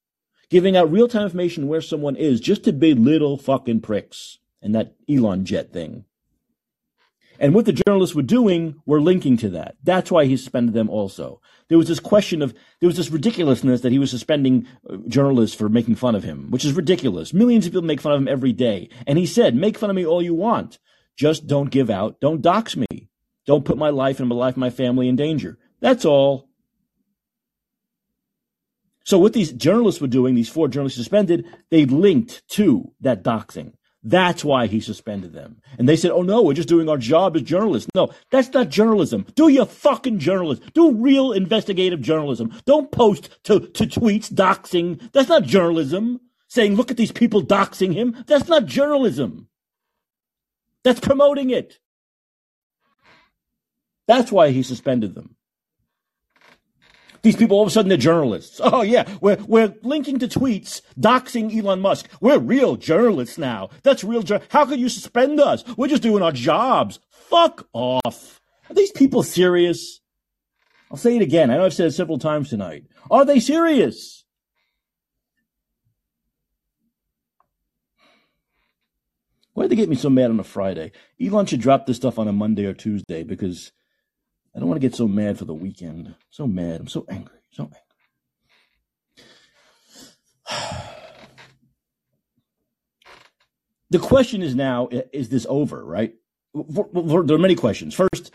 giving out real time information where someone is just to be little fucking pricks and that Elon jet thing. And what the journalists were doing were linking to that. That's why he suspended them also. There was this question of, there was this ridiculousness that he was suspending uh, journalists for making fun of him, which is ridiculous. Millions of people make fun of him every day. And he said, make fun of me all you want. Just don't give out, don't dox me. Don't put my life and the life of my family in danger. That's all. So what these journalists were doing, these four journalists suspended, they linked to that doxing. That's why he suspended them. And they said, oh no, we're just doing our job as journalists. No, that's not journalism. Do your fucking journalism. Do real investigative journalism. Don't post to, to tweets doxing. That's not journalism. Saying, look at these people doxing him. That's not journalism. That's promoting it. That's why he suspended them. These people all of a sudden they're journalists. Oh yeah, we're we're linking to tweets doxing Elon Musk. We're real journalists now. That's real. How could you suspend us? We're just doing our jobs. Fuck off. Are these people serious? I'll say it again. I know I've said it several times tonight. Are they serious? Why'd they get me so mad on a Friday? Elon should drop this stuff on a Monday or Tuesday because I don't want to get so mad for the weekend. So mad. I'm so angry. So angry. the question is now is this over, right? There are many questions. First,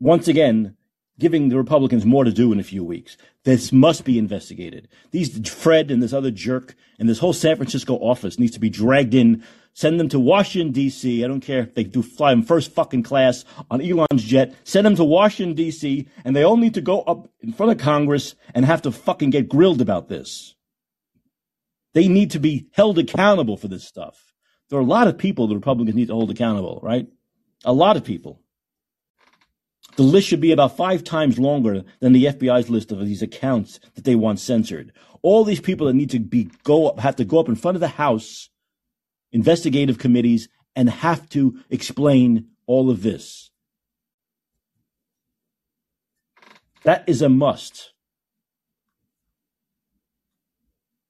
once again, giving the Republicans more to do in a few weeks. This must be investigated. These Fred and this other jerk and this whole San Francisco office needs to be dragged in Send them to Washington, D.C. I don't care if they do fly them first fucking class on Elon's jet. Send them to Washington, D.C. and they all need to go up in front of Congress and have to fucking get grilled about this. They need to be held accountable for this stuff. There are a lot of people the Republicans need to hold accountable, right? A lot of people. The list should be about five times longer than the FBI's list of these accounts that they want censored. All these people that need to be go up, have to go up in front of the House investigative committees and have to explain all of this. That is a must.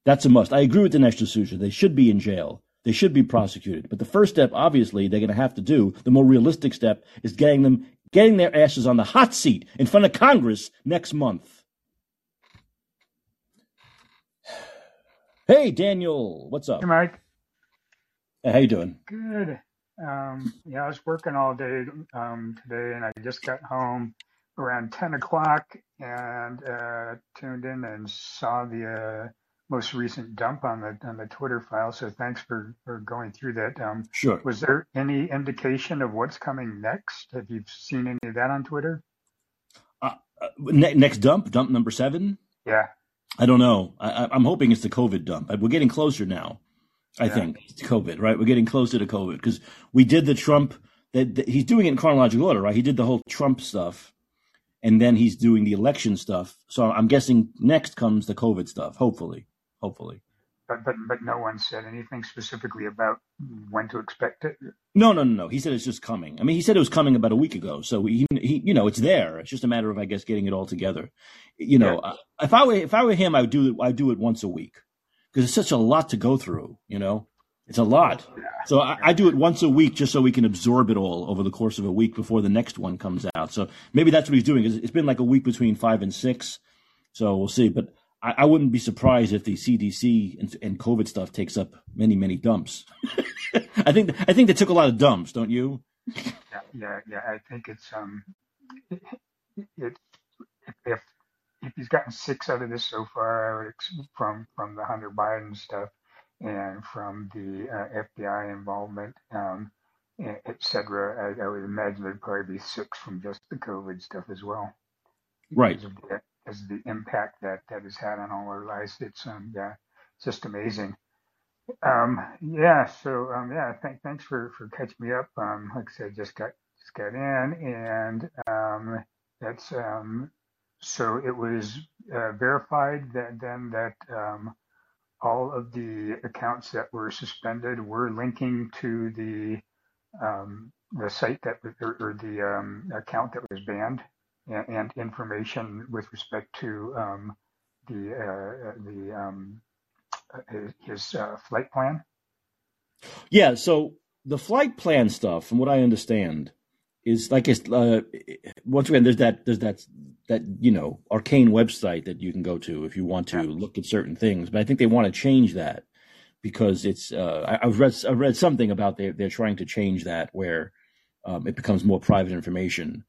That's a must. I agree with the Dinesh D'Souza. They should be in jail. They should be prosecuted. But the first step, obviously, they're going to have to do, the more realistic step, is getting them, getting their asses on the hot seat in front of Congress next month. Hey, Daniel, what's up? Hey, Mike. Hey, how you doing? Good. Um, yeah, I was working all day um, today, and I just got home around 10 o'clock and uh, tuned in and saw the uh, most recent dump on the on the Twitter file. So thanks for, for going through that. Um, Sure. was there any indication of what's coming next? Have you seen any of that on Twitter? Uh, uh, ne- next dump, dump number seven. Yeah, I don't know. I, I- I'm hoping it's the COVID dump. We're getting closer now. I yeah, think it's COVID, right? We're getting closer to COVID because we did the Trump. That he's doing it in chronological order, right? He did the whole Trump stuff, and then he's doing the election stuff. So I'm guessing next comes the COVID stuff. Hopefully, hopefully. but but but no one said anything specifically about when to expect it. No, no, no, no. He said it's just coming. I mean, he said it was coming about a week ago. So he, he you know, it's there. It's just a matter of, I guess, getting it all together. You Yeah, know, uh, if I were if I were him, I would do it. I do it once a week because it's such a lot to go through. You know, it's a lot. So I. I do it once a week just so we can absorb it all over the course of a week before the next one comes out. So maybe that's what he's doing. It's been like a week between five and six. So we'll see. But I, I wouldn't be surprised if the CDC and, and COVID stuff takes up many, many dumps. I think I think they took a lot of dumps, don't you? Yeah, yeah, yeah. I think it's um, it, it if if he's gotten six out of this so far from from the Hunter Biden stuff and from the uh, FBI involvement, um, etc. I, I, would imagine there'd probably be six from just the COVID stuff as well. Right. As the, the impact that that has had on all our lives, it's um, yeah, just amazing. Um, yeah. So um, yeah. Th- thanks for for catching me up. Um, like I said, just got just got in, and um, that's um, so it was uh, verified that then that um, all of the accounts that were suspended were linking to the um, the site that or, or the um, account that was banned and, and, information with respect to um, the uh, the um, his, his uh, flight plan. Yeah, so the flight plan stuff, from what I understand, is like it's uh, once again there's that there's that that you know arcane website that you can go to if you want to look at certain things but i think they want to change that because it's uh, I, have read I read something about they they're trying to change that where um, it becomes more private information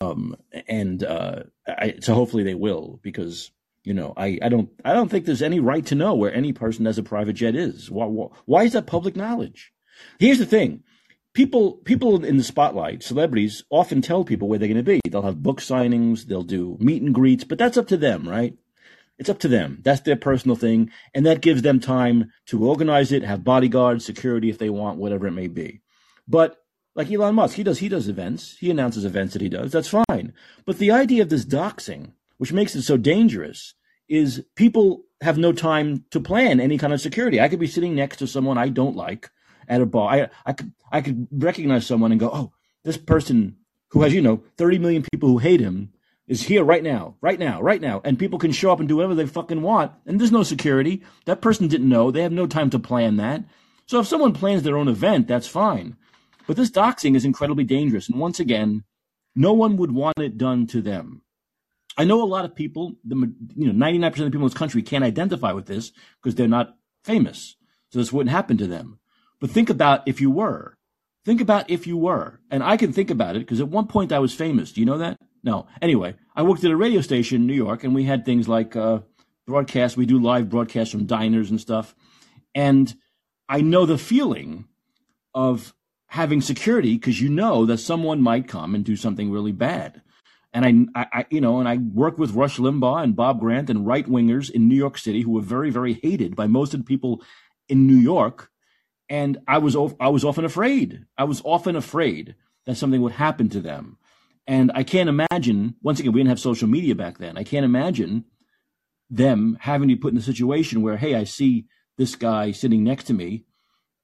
um, and uh, I, so hopefully they will because you know I, I don't I don't think there's any right to know where any person has a private jet is. Why, why, why is that public knowledge? Here's the thing people people in the spotlight, celebrities, often tell people where they're going to be. They'll have book signings, they'll do meet and greets, but that's up to them, right? It's up to them. That's their personal thing, and that gives them time to organize it, have bodyguards, security if they want, whatever it may be. But like Elon Musk, he does he does events, he announces events that he does. That's fine. But the idea of this doxing, which makes it so dangerous, is people have no time to plan any kind of security. I could be sitting next to someone I don't like at a bar. I I could I could recognize someone and go, oh, this person who has you know 30 million people who hate him is here right now, right now, right now, and people can show up and do whatever they fucking want, and there's no security. That person didn't know. They have no time to plan that. So if someone plans their own event, that's fine. But this doxing is incredibly dangerous, and once again, no one would want it done to them. I know a lot of people, the you know, 99% of the people in this country can't identify with this because they're not famous. So this wouldn't happen to them. But think about if you were. Think about if you were. And I can think about it because at one point I was famous. Do you know that? No. Anyway, I worked at a radio station in New York and we had things like uh, broadcasts. We do live broadcasts from diners and stuff. And I know the feeling of having security because you know that someone might come and do something really bad. And I, I, you know, and I worked with Rush Limbaugh and Bob Grant and right wingers in New York City who were very, very hated by most of the people in New York and I was I was often afraid. I was often afraid that something would happen to them. And I can't imagine. Once again, we didn't have social media back then. I can't imagine them having to put in a situation where, hey, I see this guy sitting next to me.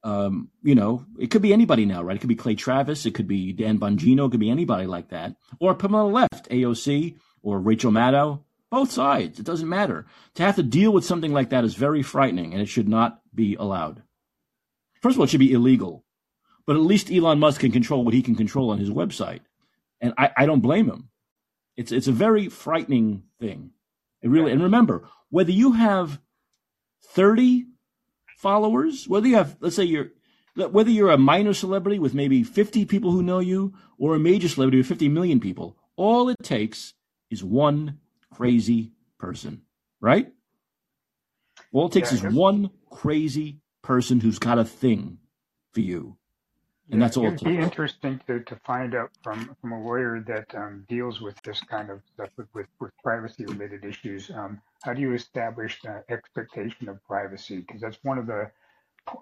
Um, you know, it could be anybody now, right? It could be Clay Travis, it could be Dan Bongino, it could be anybody like that, or the left, AOC or Rachel Maddow. Both sides, it doesn't matter. To have to deal with something like that is very frightening, and it should not be allowed. First of all, it should be illegal, but at least Elon Musk can control what he can control on his website, and I, I don't blame him. It's it's a very frightening thing. It really and remember whether you have thirty followers, whether you have let's say you're whether you're a minor celebrity with maybe 50 people who know you or a major celebrity with 50 million people, all it takes is one crazy person, right? All it takes yeah, is one crazy person who's got a thing for you. And yeah, that's all. It'd be interesting to, to find out from, from a lawyer that um, deals with this kind of stuff with, with, with privacy related issues. Um, how do you establish the expectation of privacy? Because that's one of the,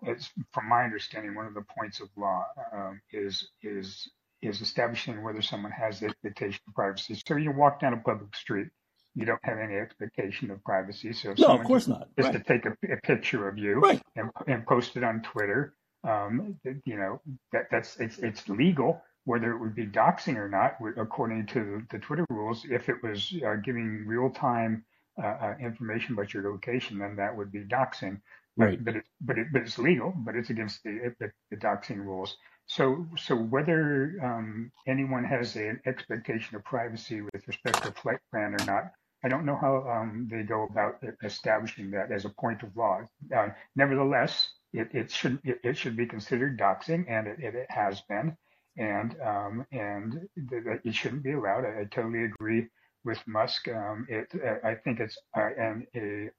it's from my understanding, one of the points of law um, is is is establishing whether someone has the expectation of privacy. So you walk down a public street you don't have any expectation of privacy. So no, of course not. Just right. to take a, a, picture of you right. and, and post it on Twitter, um, you know that that's it's it's legal. Whether it would be doxing or not, according to the Twitter rules, if it was uh, giving real time uh, uh, information about your location, then that would be doxing. Right. But it, but it, but it's legal, but it's against the, the, the doxing rules. So, so whether um, anyone has an expectation of privacy with respect to flight plan or not, I don't know how um, they go about establishing that as a point of law. Uh, nevertheless, it, it should it, it, should be considered doxing, and it, it has been, and um, and that it shouldn't be allowed. I, I, totally agree with Musk. Um, it, I think it's uh, an a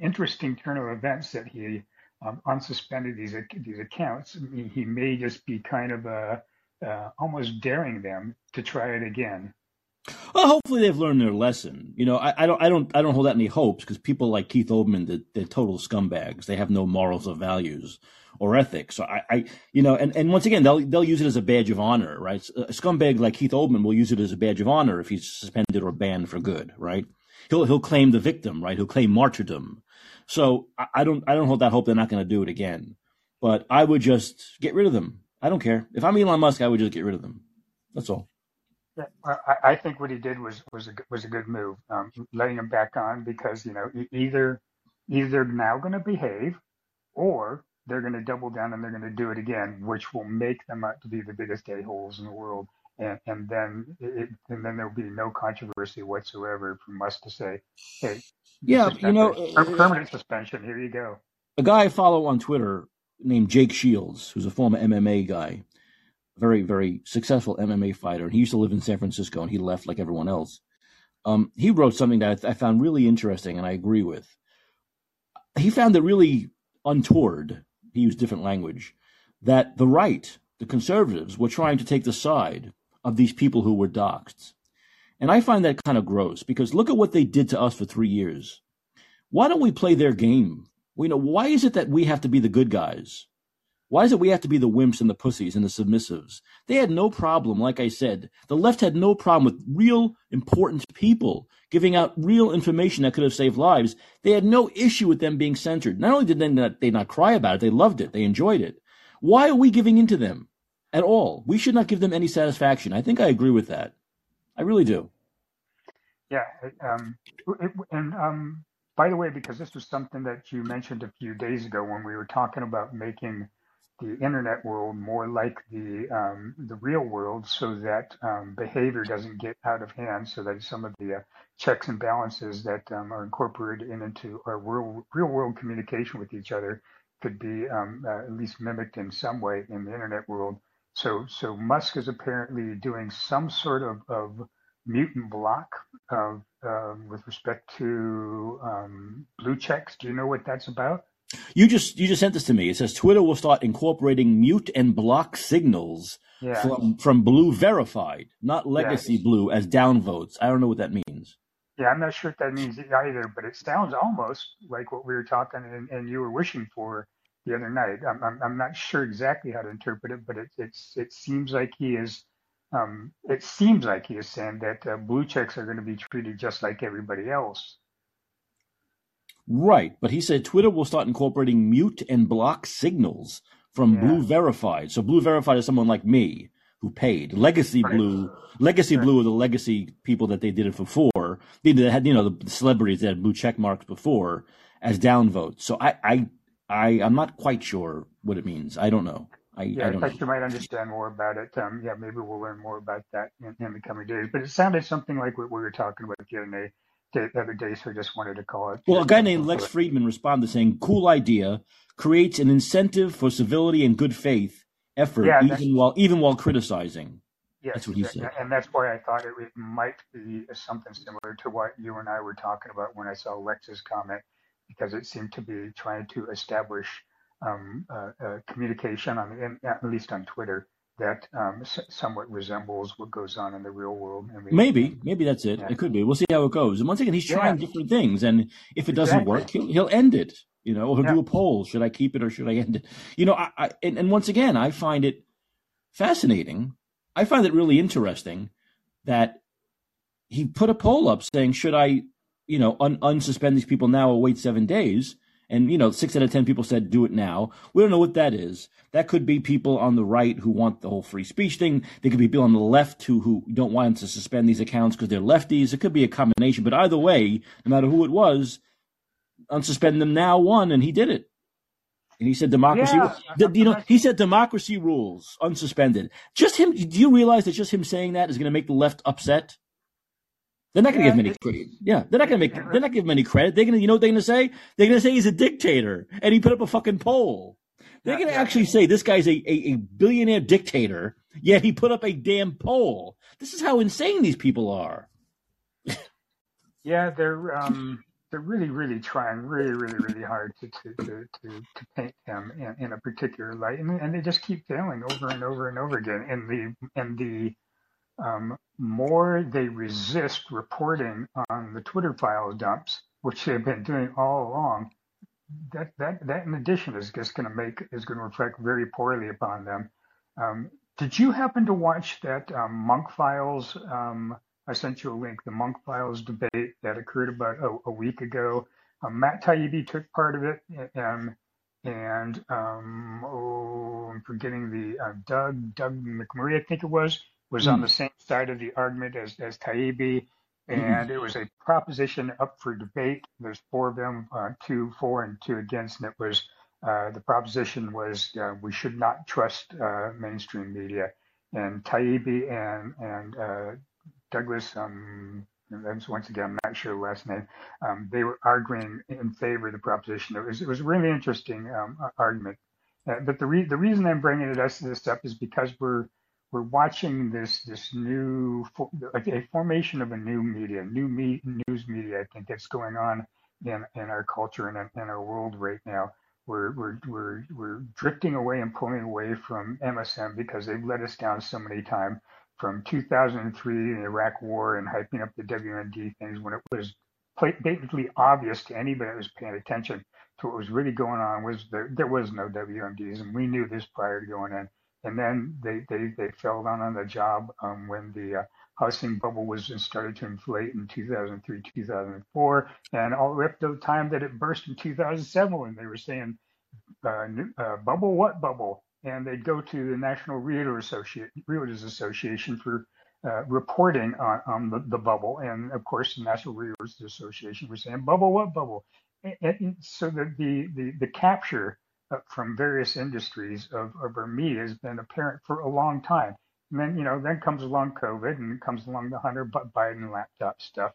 interesting turn of events that he um, unsuspended these these accounts. He may just be kind of uh, uh, almost daring them to try it again. Well, hopefully they've learned their lesson. You know, I, I don't, I don't, I don't hold out any hopes because people like Keith Olbermann, they're, they're, total scumbags. They have no morals or values or ethics. So I, I, you know, and, and once again, they'll they'll use it as a badge of honor, right? A scumbag like Keith Olbermann will use it as a badge of honor if he's suspended or banned for good, right? He'll he'll claim the victim, right? He'll claim martyrdom. So I, I don't I don't hold that hope they're not going to do it again. But I would just get rid of them. I don't care. If I'm Elon Musk, I would just get rid of them. That's all. Yeah, I, I think what he did was was a was a good move, um, letting him back on because you know either either they're now going to behave, or they're going to double down and they're going to do it again, which will make them out to be the biggest a holes in the world. And, and then it, and then there'll be no controversy whatsoever from us to say, hey, yeah, you know, permanent suspension. Here you go. A guy I follow on Twitter named Jake Shields, who's a former MMA guy, very, very successful MMA fighter. And he used to live in San Francisco and he left like everyone else. Um, he wrote something that I found really interesting and I agree with. He found it really untoward, he used different language, that the right, the conservatives, were trying to take the side of these people who were doxxed. And I find that kind of gross because look at what they did to us for three years. Why don't we play their game? We know why is it that we have to be the good guys? Why is it we have to be the wimps and the pussies and the submissives? They had no problem, like I said. The left had no problem with real important people giving out real information that could have saved lives. They had no issue with them being censored. Not only did they not, they not cry about it, they loved it, they enjoyed it. Why are we giving in to them at all? We should not give them any satisfaction. I think I agree with that. I really do. Yeah, um, it, and um, by the way, because this was something that you mentioned a few days ago when we were talking about making the internet world more like the um, the real world, so that um, behavior doesn't get out of hand, so that some of the uh, checks and balances that um, are incorporated into our real real world communication with each other could be um, uh, at least mimicked in some way in the internet world. So so Musk is apparently doing some sort of, of mutant block uh, with respect to um, blue checks. Do you know what that's about? You just you just sent this to me. It says Twitter will start incorporating mute and block signals yeah. from from Blue Verified, not Legacy Blue, as downvotes. I don't know what that means. Yeah, I'm not sure what that means either, but it sounds almost like what we were talking and, and you were wishing for the other night. I'm, I'm, I'm not sure exactly how to interpret it, but it, it's it seems like he is. Um, it seems like he is saying that uh, blue checks are going to be treated just like everybody else. Right, but he said Twitter will start incorporating mute and block signals from yeah. Blue Verified. So Blue Verified is someone like me who paid. Legacy right. Blue, Legacy right. Blue are the legacy people that they did it before. They had, you know, the celebrities that had blue check marks before as downvotes. So I, I, I, I'm not quite sure what it means. I don't know. I, yeah, I, know. you might understand more about it. Um, yeah, maybe we'll learn more about that in, in, the coming days. But it sounded something like what we were talking about the other day the other day, so I just wanted to call it. Well, a guy named Lex Fridman responded saying, "Cool idea, creates an incentive for civility and good faith effort, yeah, even while even while criticizing." Yes, that's what he said, and that's why I thought it, it might be something similar to what you and I were talking about when I saw Lex's comment, because it seemed to be trying to establish um, uh, uh, communication on the, at least on Twitter that um, somewhat resembles what goes on in the real world. I mean, maybe, maybe that's it. Yeah. It could be. We'll see how it goes. And once again, he's trying yeah. different things, and if it doesn't exactly. work, he'll, he'll end it. You know, he'll yeah. do a poll: should I keep it or should I end it? You know, I, I and, and once again, I find it fascinating. I find it really interesting that he put a poll up saying, "Should I, you know, un- unsuspend these people now or wait seven days?" And, you know, six out of 10 people said do it now. We don't know what that is. That could be people on the right who want the whole free speech thing. They could be people on the left who, who don't want to suspend these accounts because they're lefties. It could be a combination. But either way, no matter who it was, unsuspend them now won, and he did it. And he said democracy. Yeah, you know, he said democracy rules unsuspended. Just him. Do you realize that just him saying that is going to make the left upset? They're not going to yeah, give him any credit. Yeah, they're not going to make. They're not give him any credit. They're going to, you know, what they're going to say. They're going to say he's a dictator, and he put up a fucking poll. They're going to actually say this guy's a, a, a billionaire dictator, yet he put up a damn poll. This is how insane these people are. Yeah, they're um, they're really, really trying really, really, really hard to to to to, to paint him in, in a particular light, and, and they just keep failing over and over and over again. And the and the more they resist reporting on the Twitter file dumps, which they've been doing all along, that that that in addition is just going to make is going to reflect very poorly upon them. Um, did you happen to watch that um, Munk Files? Um, I sent you a link. The Munk Files debate that occurred about a, a week ago. Um, Matt Taibbi took part of it, and and um, oh, I'm forgetting the uh, Doug Doug McMurray, I think it was, was on hmm. the same side of the argument as as Taibbi, and mm-hmm. it was a proposition up for debate. There's four of them, uh, two for and two against, and it was uh, the proposition was uh, we should not trust uh, mainstream media. And Taibbi and and uh, Douglas, um, once again, I'm not sure the last name, um, they were arguing in favor of the proposition. It was it was a really interesting um, argument. Uh, but the re- the reason I'm bringing this up is because we're we're watching this this new like a formation of a new media, new me, news media. I think that's going on in in our culture and in, in our world right now. We're we're we're we're drifting away and pulling away from MSM because they've let us down so many times. From 2003, the Iraq War, and hyping up the WMD things when it was blatantly obvious to anybody that was paying attention to what was really going on was there there was no WMDs, and we knew this prior to going in and then they they, they fell down on the job um, when the uh, housing bubble was started to inflate in 2003 2004 and all the way up to the time that it burst in 2007 when they were saying uh, uh, bubble what bubble? And they'd go to the national Realtor Associate, realtors association for uh, reporting on, on the, the, bubble. And of course the national realtors association was saying bubble what bubble? And, and so the, the the the capture from various industries of, of our media has been apparent for a long time. And then, you know, then comes along COVID and comes along the Hunter Biden laptop stuff.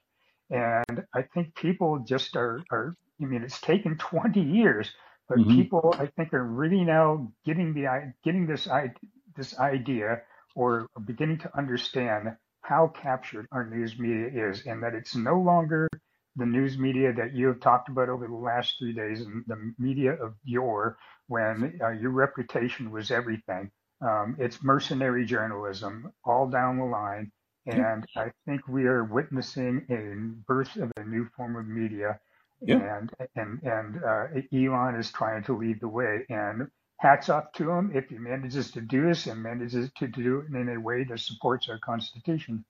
And I think people just are, are I mean, it's taken 20 years, but mm-hmm. people, I think, are really now getting the getting this this idea or beginning to understand how captured our news media is, and that it's no longer the news media that you have talked about over the last three days and the media of yore when uh, your reputation was everything. Um, it's mercenary journalism all down the line. And I think we are witnessing a birth of a new form of media. And and and uh, Elon is trying to lead the way. And hats off to him if he manages to do this and manages to do it in a way that supports our Constitution.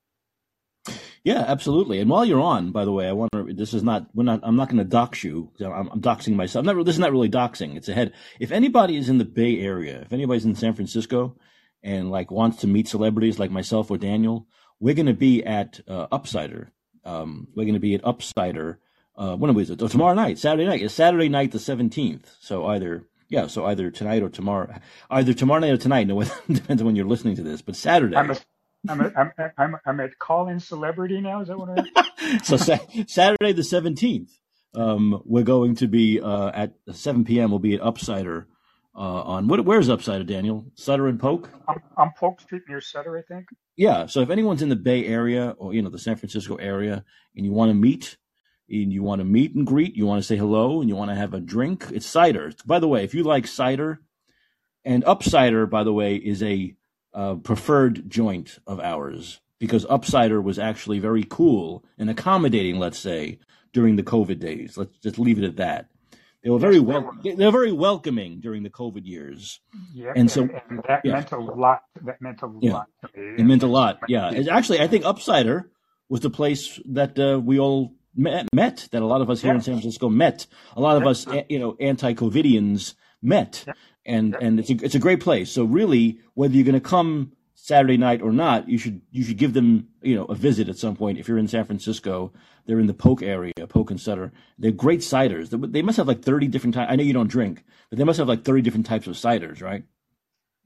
Yeah, absolutely. And while you're on, by the way, I want to. This is not. We're not. I'm not going to dox you. I'm, I'm doxing myself. I'm not. This is not really doxing. It's ahead. If anybody is in the Bay Area, if anybody's in San Francisco, and like wants to meet celebrities like myself or Daniel, we're going to be at uh, Upcider. Um, we're going to be at Upcider. Uh, when is it? Oh, tomorrow night, Saturday night. It's Saturday night, the 17th. So either yeah, so either tonight or tomorrow, either tomorrow night or tonight. No, it depends on when you're listening to this. But Saturday. I'm I'm a, I'm I'm I'm a call-in celebrity now. Is that what I? so sa- Saturday the seventeenth, um, we're going to be uh, at seven p.m. We'll be at Upcider uh, on what? Where's Upcider, Daniel? Sutter and Polk. I'm, I'm Polk Street near Sutter, I think. Yeah. So if anyone's in the Bay Area or you know the San Francisco area and you want to meet. And you want to meet and greet, you want to say hello, and you want to have a drink. It's cider. By the way, if you like cider, and Upcider, by the way, is a uh, preferred joint of ours because Upcider was actually very cool and accommodating, let's say, during the COVID days. Let's just leave it at that. They were very well. They were very welcoming during the COVID years. Yeah, and so and that yeah. meant a lot. That meant a yeah. lot to me. It meant a lot. Yeah, it's actually, I think Upcider was the place that uh, we all met, met. That a lot of us here yeah. in San Francisco met. A lot of us, you know, anti-COVIDians met and yep. and it's a it's a great place. So really, whether you're going to come Saturday night or not, you should you should give them you know a visit at some point. If you're in San Francisco, they're in the Polk area, Polk and Sutter. They're great ciders. They must have like 30 different types. I know you don't drink, but they must have like 30 different types of ciders, right?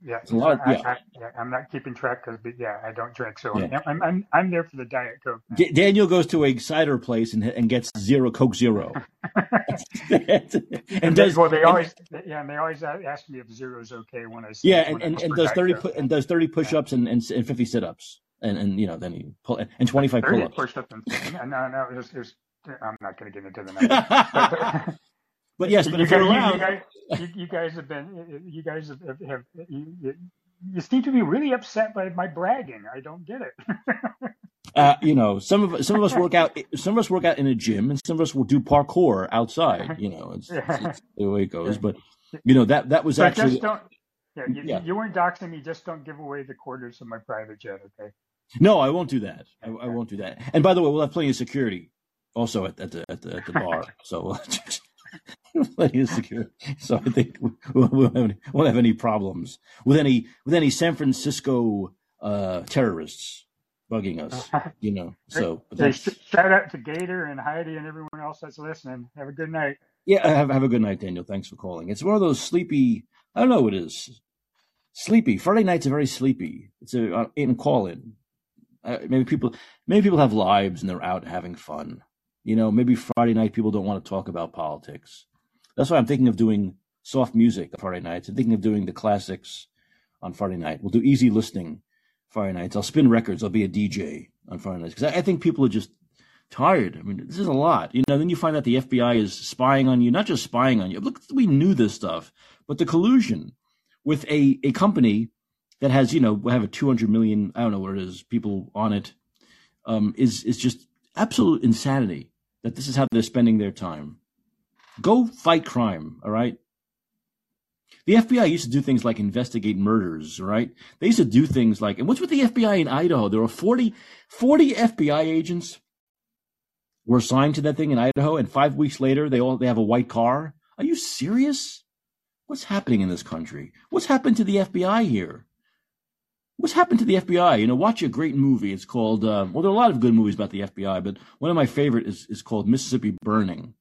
Yeah, it's a lot. Of, yeah. I, I, yeah, I'm not keeping track because yeah, I don't drink, so yeah. I'm, I'm I'm there for the diet coke. D- Daniel goes to a cider place and and gets zero Coke Zero. and, and does well. They always yeah, and they always ask me if zero is okay when I yeah, and, and, and does thirty pu- and does thirty push ups yeah. and, and and fifty sit ups and and you know then you pull and 25 pull-ups. push-ups and, no, no, it was, it was, I'm not going to get into the numbers. but, but, yes, but if you're around, you guys, you, you guys have been, you guys have, have, have you, you seem to be really upset by my bragging. I don't get it. uh, you know, some of some of us work out. Some of us work out in a gym, and some of us will do parkour outside. You know, it's, it's, it's the way it goes. But you know that that was but actually. yeah, you, yeah, you, weren't doxing me. Just don't give away the quarters of my private jet, okay? No, I won't do that. I, I won't do that. And by the way, we'll have plenty of security also at, at the at the at the bar. So plenty of security. So I think we won't have, any, won't have any problems with any with any San Francisco uh, terrorists bugging us. You know. So shout out to Gator and Heidi and everyone else that's listening. Have a good night. Yeah, have have a good night, Daniel. Thanks for calling. It's one of those sleepy. I don't know what it is. Sleepy. Friday nights are very sleepy. It's a uh, in call in. Uh, maybe people maybe people have lives and they're out having fun. You know, maybe Friday night people don't want to talk about politics. That's why I'm thinking of doing soft music on Friday nights. I'm thinking of doing the classics on Friday night. We'll do easy listening Friday nights. I'll spin records. I'll be a DJ on Friday nights because I, I, think people are just tired. I mean, this is a lot. You know, then you find out the FBI is spying on you, not just spying on you. Look, we knew this stuff, but the collusion with a, a company that has, you know, have a 200 million, I don't know what it is, people on it, um, is, is just absolute insanity that this is how they're spending their time. Go fight crime, all right? The FBI used to do things like investigate murders, right? They used to do things like, and what's with the FBI in Idaho? There were 40, 40 FBI agents were assigned to that thing in Idaho, and five weeks later, they all they have a white car. Are you serious? What's happening in this country? What's happened to the FBI here? What's happened to the FBI? You know, watch a great movie. It's called, uh, well, there are a lot of good movies about the FBI, but one of my favorite is, is called Mississippi Burning.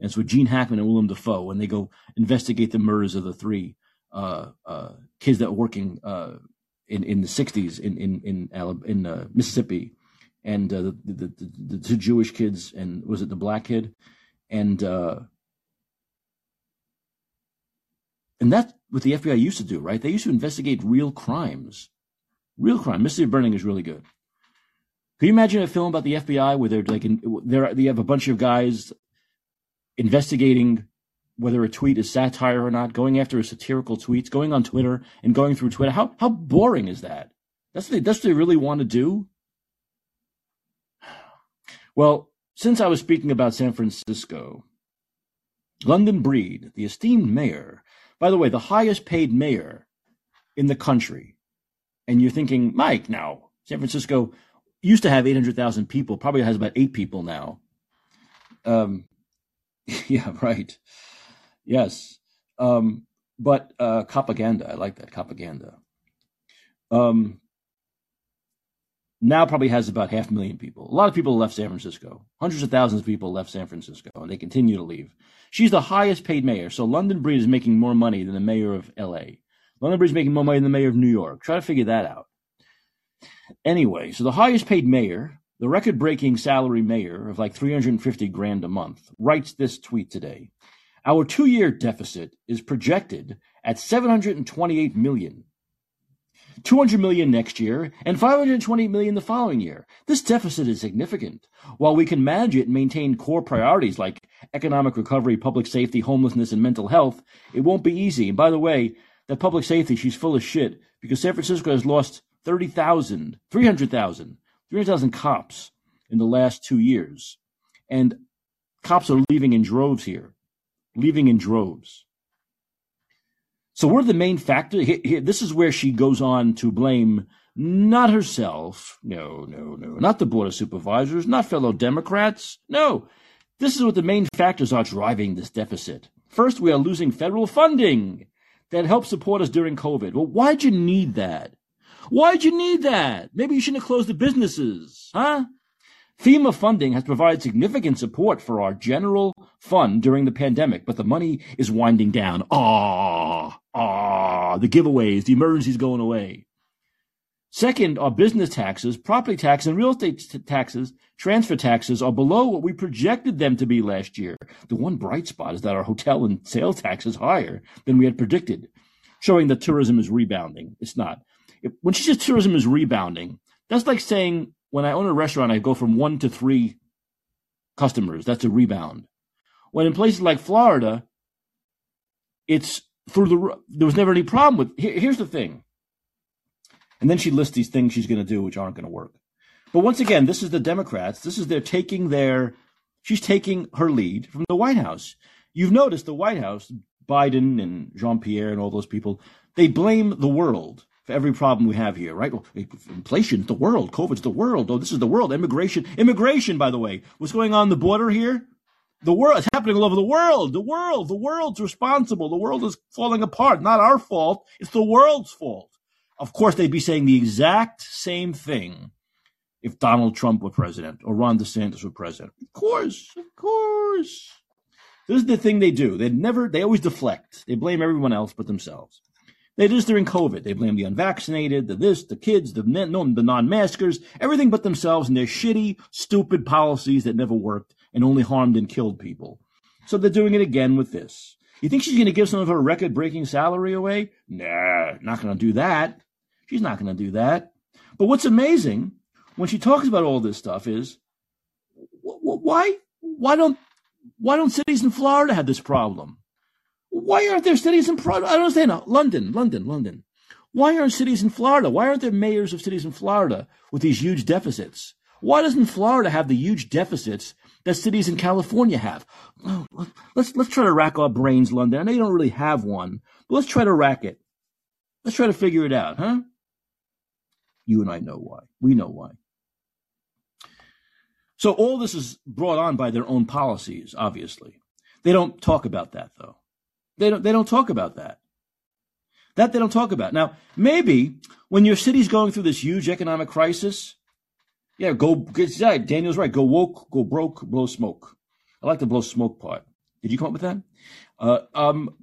And so Gene Hackman and Willem Dafoe when they go investigate the murders of the three uh, uh, kids that were working uh, in in the '60s in in in, in uh, Mississippi, and uh, the, the, the, the two Jewish kids and was it the black kid, and and that's what the FBI used to do, right? They used to investigate real crimes, real crime. Mississippi Burning is really good. Can you imagine a film about the FBI where they're like, in, they're, they have a bunch of guys investigating whether a tweet is satire or not, going after satirical tweets, going on Twitter and going through Twitter. How how boring is that? That's what they, that's what they really want to do. Well, since I was speaking about San Francisco, London Breed, the esteemed mayor, by the way, the highest paid mayor in the country, and you're thinking, Mike, now San Francisco used to have 800,000 people, probably has about eight people now. Um, yeah, right. Yes. Um, but uh, propaganda, I like that propaganda. Um, now probably has about half a million people. A lot of people left San Francisco. Hundreds of thousands of people left San Francisco, and they continue to leave. She's the highest paid mayor. So London Breed is making more money than the mayor of L.A. London Breed is making more money than the mayor of New York. Try to figure that out. Anyway, so the highest paid mayor the record breaking salary mayor of like 350 grand a month writes this tweet today. Our two year deficit is projected at 728 million. 200 million next year and 520 million the following year. This deficit is significant. While we can manage it and maintain core priorities like economic recovery, public safety, homelessness, and mental health, it won't be easy. And by the way, that public safety, she's full of shit because San Francisco has lost 30,000, 300,000 300,000 cops in the last two years. And cops are leaving in droves here, leaving in droves. So we're the main factor. This is where she goes on to blame not herself. No, no, no. Not the Board of Supervisors, not fellow Democrats. No. This is what the main factors are driving this deficit. First, we are losing federal funding that helped support us during COVID. Well, why'd you need that? Why'd you need that? Maybe you shouldn't have closed the businesses, huh? FEMA funding has provided significant support for our general fund during the pandemic, but the money is winding down. Ah, ah, the giveaways, the emergencies going away. Second, our business taxes, property tax, and real estate t- taxes, transfer taxes are below what we projected them to be last year. The one bright spot is that our hotel and sales tax is higher than we had predicted, showing that tourism is rebounding. It's not when she says tourism is rebounding, That's like saying when I own a restaurant, I go from one to three customers. That's a rebound. When in places like Florida, it's through the there was never any problem with. Here, here's the thing, and then she lists these things she's going to do which aren't going to work. But once again, this is the Democrats. This is they're taking their. She's taking her lead from the White House. You've noticed the White House, Biden and Jean Pierre and all those people, they blame the world for every problem we have here, right? Well, eh, inflation, the world, COVID's the world. Oh, this is the world. Immigration, immigration, by the way. What's going on the border here? The world, it's happening all over the world. The world, the world's responsible. The world is falling apart. Not our fault. It's the world's fault. Of course, they'd be saying the exact same thing if Donald Trump were president or Ron DeSantis were president. Of course, of course. This is the thing they do. They never, they always deflect. They blame everyone else but themselves. They this during COVID. They blame the unvaccinated, the this, the kids, the no, the non-maskers, everything but themselves and their shitty, stupid policies that never worked and only harmed and killed people. So they're doing it again with this. You think she's going to give some of her record-breaking salary away? Nah, not going to do that. She's not going to do that. But what's amazing when she talks about all this stuff is why why don't why don't cities in Florida have this problem? Why aren't there cities in Florida? I don't understand. London, London, London. Why aren't cities in Florida? Why aren't there mayors of cities in Florida with these huge deficits? Why doesn't Florida have the huge deficits that cities in California have? Let's let's try to rack our brains, London. I know you don't really have one, but let's try to rack it. Let's try to figure it out, huh? You and I know why. We know why. So all this is brought on by their own policies, obviously. They don't talk about that though. They don't they don't talk about that. That they don't talk about. Now, maybe when your city's going through this huge economic crisis, yeah, go yeah, Daniel's right. Go woke, go broke, blow smoke. I like the blow smoke part. Did you come up with that? Uh, um,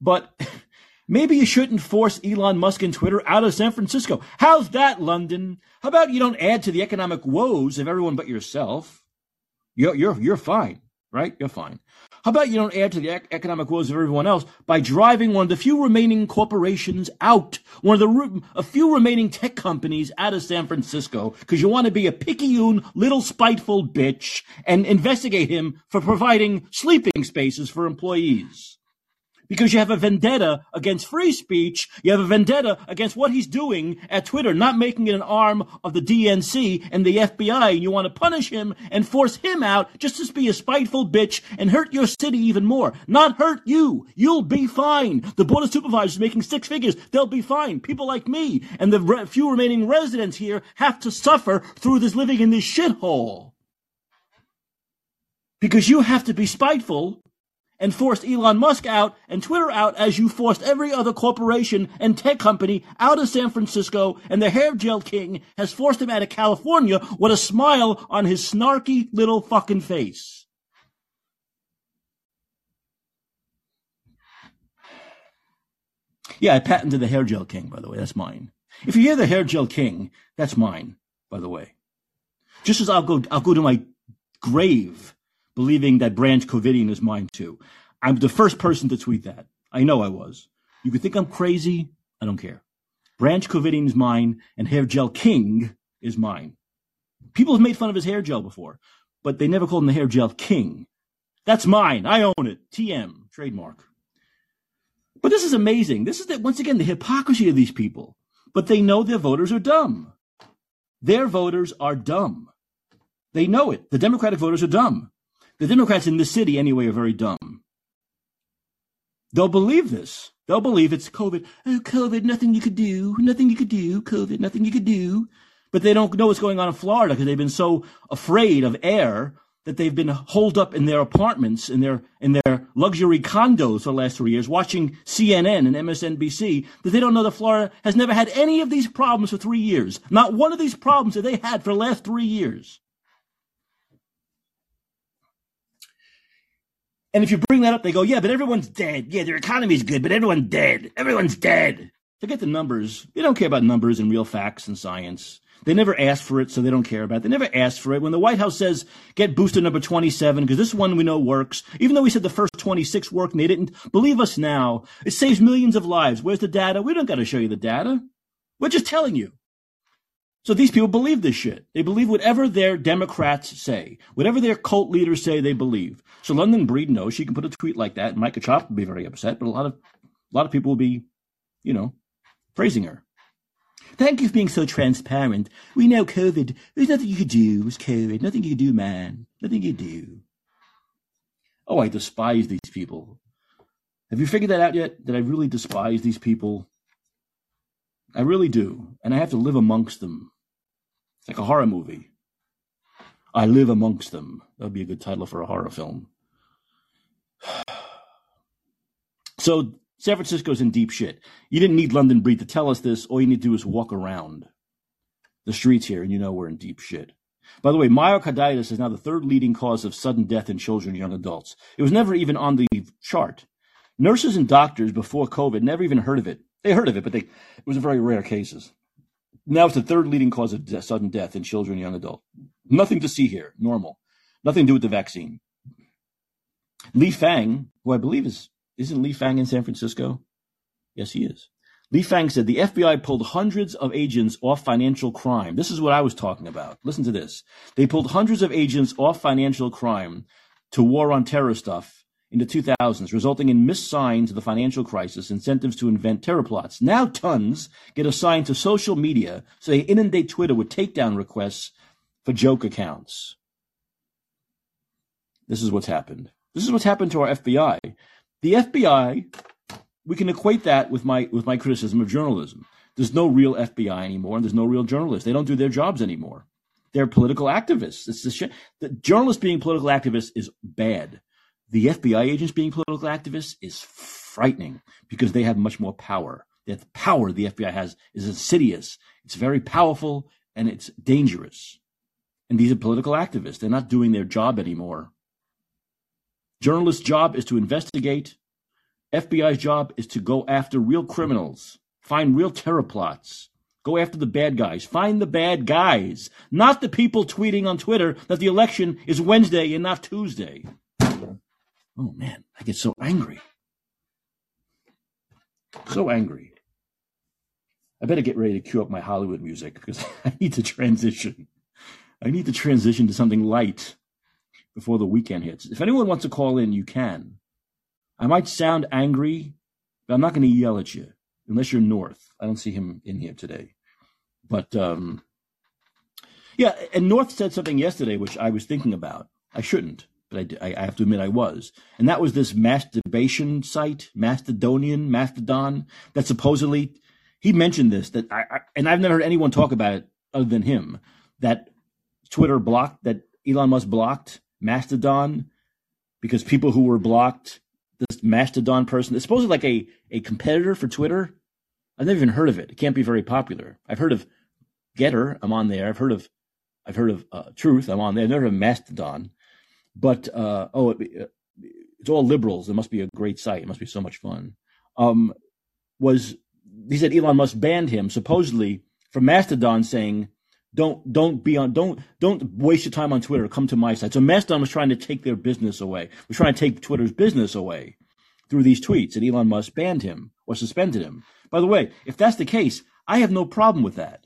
but Maybe you shouldn't force Elon Musk and Twitter out of San Francisco. How's that, London? How about you don't add to the economic woes of everyone but yourself? You're, you're, you're fine, right? You're fine. How about you don't add to the economic woes of everyone else by driving one of the few remaining corporations out, one of the re- a few remaining tech companies out of San Francisco, because you want to be a picayune, little spiteful bitch and investigate him for providing sleeping spaces for employees because you have a vendetta against free speech. You have a vendetta against what he's doing at Twitter, not making it an arm of the DNC and the FBI. And you want to punish him and force him out just to be a spiteful bitch and hurt your city even more. Not hurt you. You'll be fine. The board of supervisors making six figures. They'll be fine. People like me and the re- few remaining residents here have to suffer through this living in this shithole. Because you have to be spiteful and forced Elon Musk out and Twitter out as you forced every other corporation and tech company out of San Francisco and the hair gel king has forced him out of California with a smile on his snarky little fucking face. Yeah, I patented the hair gel king, by the way. That's mine. If you hear the hair gel king, that's mine, by the way. Just as I'll go, I'll go to my grave believing that Branch Covidian is mine too. I'm the first person to tweet that. I know I was. You could think I'm crazy. I don't care. Branch Covidian is mine, and Hair Gel King is mine. People have made fun of his hair gel before, but they never called him the Hair Gel King. That's mine. I own it. TM, trademark. But this is amazing. This is the, once again the hypocrisy of these people. But they know their voters are dumb. Their voters are dumb. They know it. The Democratic voters are dumb. The Democrats in this city, anyway, are very dumb. They'll believe this. They'll believe it's COVID. Oh, COVID, nothing you could do. Nothing you could do. COVID, nothing you could do. But they don't know what's going on in Florida because they've been so afraid of air that they've been holed up in their apartments, in their, in their luxury condos for the last three years, watching CNN and MSNBC, that they don't know that Florida has never had any of these problems for three years. Not one of these problems that they had for the last three years. And if you bring that up, they go, yeah, but everyone's dead. Yeah, their economy's good, but everyone's dead. Everyone's dead. Forget the numbers. They don't care about numbers and real facts and science. They never asked for it, so they don't care about it. They never asked for it. When the White House says, get booster number 27, because this one we know works, even though we said the first 26 worked and they didn't, believe us now, it saves millions of lives. Where's the data? We don't got to show you the data. We're just telling you. So these people believe this shit. They believe whatever their Democrats say, whatever their cult leaders say, they believe. So London Breed knows she can put a tweet like that, and Micah Chop would be very upset, but a lot of a lot of people will be, you know, praising her. Thank you for being so transparent. We know COVID. There's nothing you could do. It's COVID. Nothing you could do, man. Nothing you could do. Oh, I despise these people. Have you figured that out yet? That I really despise these people? I really do. And I have to live amongst them. It's like a horror movie. I live amongst them. That would be a good title for a horror film. So San Francisco's in deep shit. You didn't need London Breed to tell us this. All you need to do is walk around the streets here and you know we're in deep shit. By the way, myocarditis is now the third leading cause of sudden death in children and young adults. It was never even on the chart. Nurses and doctors before COVID never even heard of it. They heard of it, but they it was very rare cases. Now it's the third leading cause of de- sudden death in children and young adults. Nothing to see here. Normal. Nothing to do with the vaccine. Lee Fang, who I believe is isn't Lee Fang in San Francisco? Yes, he is. Lee Fang said the FBI pulled hundreds of agents off financial crime. This is what I was talking about. Listen to this. They pulled hundreds of agents off financial crime to war on terror stuff in the 2000s, resulting in missigned to the financial crisis, incentives to invent terror plots. Now tons get assigned to social media, so they inundate Twitter with takedown requests for joke accounts. This is what's happened. This is what's happened to our FBI. The FBI, we can equate that with my with my criticism of journalism. There's no real FBI anymore, and there's no real journalists. They don't do their jobs anymore. They're political activists. It's the shit. The journalists being political activists is bad. The FBI agents being political activists is frightening because they have much more power. The power the FBI has is insidious. It's very powerful and it's dangerous. And these are political activists. They're not doing their job anymore. Journalist's job is to investigate. FBI's job is to go after real criminals, find real terror plots, go after the bad guys, find the bad guys, not the people tweeting on Twitter that the election is Wednesday and not Tuesday. Oh man, I get so angry. So angry. I better get ready to cue up my Hollywood music because I need to transition. I need to transition to something light before the weekend hits. If anyone wants to call in, you can. I might sound angry, but I'm not going to yell at you unless you're North. I don't see him in here today. But um, yeah, and North said something yesterday which I was thinking about. I shouldn't, I, I have to admit I was. And that was this masturbation site, Mastodonian, Mastodon, that supposedly he mentioned this that I, I and I've never heard anyone talk about it other than him that Twitter blocked that Elon Musk blocked Mastodon because people who were blocked, this Mastodon person, it's supposedly like a, a competitor for Twitter. I've never even heard of it. It can't be very popular. I've heard of Gettr. I'm on there. I've heard of I've heard of uh, Truth. I'm on there. I've never heard of Mastodon, but uh, oh, it, it's all liberals. It must be a great site. It must be so much fun. Um, was he said Elon Musk banned him supposedly from Mastodon, saying don't don't be on don't don't waste your time on Twitter. Come to my site. So Mastodon was trying to take their business away. Was trying to take Twitter's business away through these tweets, and Elon Musk banned him or suspended him. By the way, if that's the case, I have no problem with that.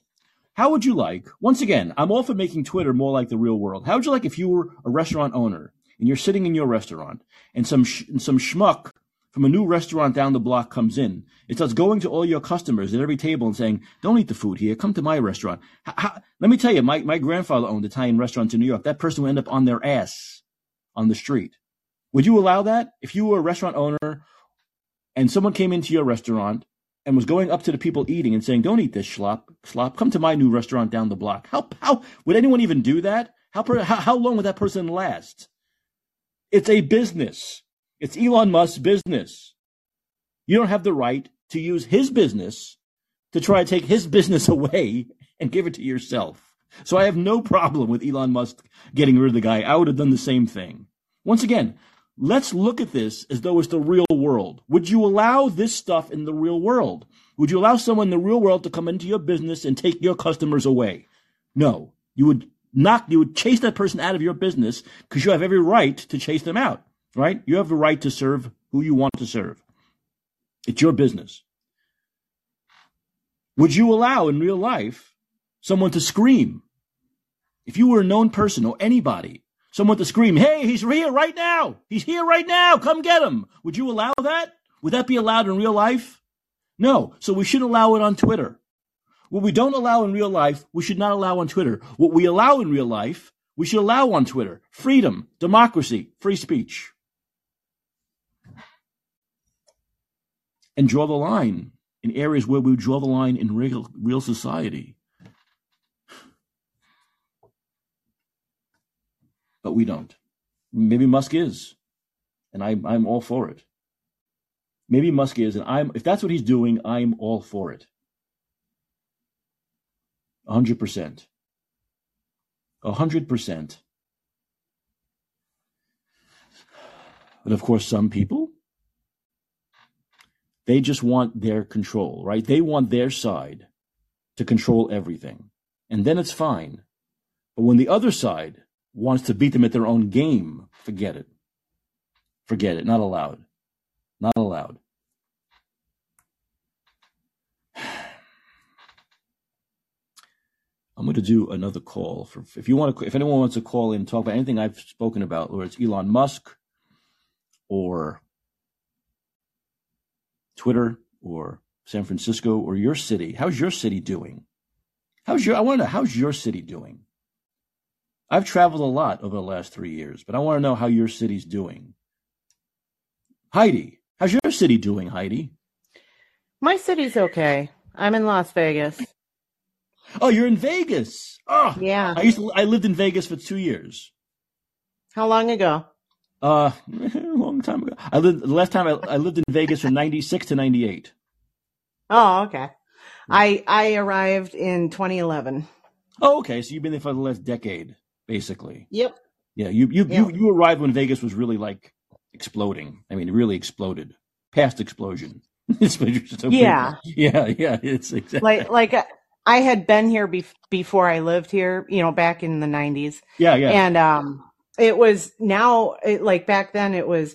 How would you like? Once again, I'm all for making Twitter more like the real world. How would you like if you were a restaurant owner and you're sitting in your restaurant and some sh- and some schmuck from a new restaurant down the block comes in. It starts going to all your customers at every table and saying, don't eat the food here. Come to my restaurant. Let me tell you, my, my grandfather owned Italian restaurants in New York. That person would end up on their ass on the street. Would you allow that? If you were a restaurant owner and someone came into your restaurant and was going up to the people eating and saying, don't eat this slop, slop. Come to my new restaurant down the block. How, how would anyone even do that? How, how, how long would that person last? It's a business. It's Elon Musk's business. You don't have the right to use his business to try to take his business away and give it to yourself. So I have no problem with Elon Musk getting rid of the guy. I would have done the same thing. Once again, let's look at this as though it's the real world. Would you allow this stuff in the real world? Would you allow someone in the real world to come into your business and take your customers away? No. You would knock, you would chase that person out of your business because you have every right to chase them out right? You have the right to serve who you want to serve. It's your business. Would you allow in real life someone to scream. If you were a known person or anybody, someone to scream, hey, he's here right now. He's here right now. Come get him. Would you allow that? Would that be allowed in real life? No. So we should allow it on Twitter. What we don't allow in real life, we should not allow on Twitter. What we allow in real life, we should allow on Twitter. Freedom, democracy, free speech. And draw the line in areas where we draw the line in real, real society. But we don't. Maybe Musk is. And I, I'm all for it. Maybe Musk is, and I'm if that's what he's doing, I'm all for it. 100%. 100%. But of course, some people, they just want their control, right? They want their side to control everything. And then it's fine. But when the other side wants to beat them at their own game, forget it. Forget it. Not allowed. Not allowed. I'm going to do another call for if you want to if anyone wants to call in talk about anything I've spoken about, or it's Elon Musk or Twitter or San Francisco or your city. How's your city doing? How's your I want to know how's your city doing? I've traveled a lot over the last three years, but I want to know how your city's doing. Heidi, how's your city doing, Heidi? My city's okay. I'm in Las Vegas. Oh, you're in Vegas. Oh, Yeah. I used to, I lived in Vegas for two years. How long ago? Uh, a long time ago. I lived the last time I, I lived in Vegas from '96 to '98. Oh, okay. I I arrived in 2011. Oh, okay. So you've been there for the last decade, basically. Yep. Yeah, you you Yeah. you, you arrived when Vegas was really like exploding. I mean, it really exploded. Past explosion. It's just a big- Yeah. yeah, yeah. It's exactly Like like uh, I had been here bef- before I lived here, you know, back in the 90s. yeah, yeah. And um it was now it, like back then it was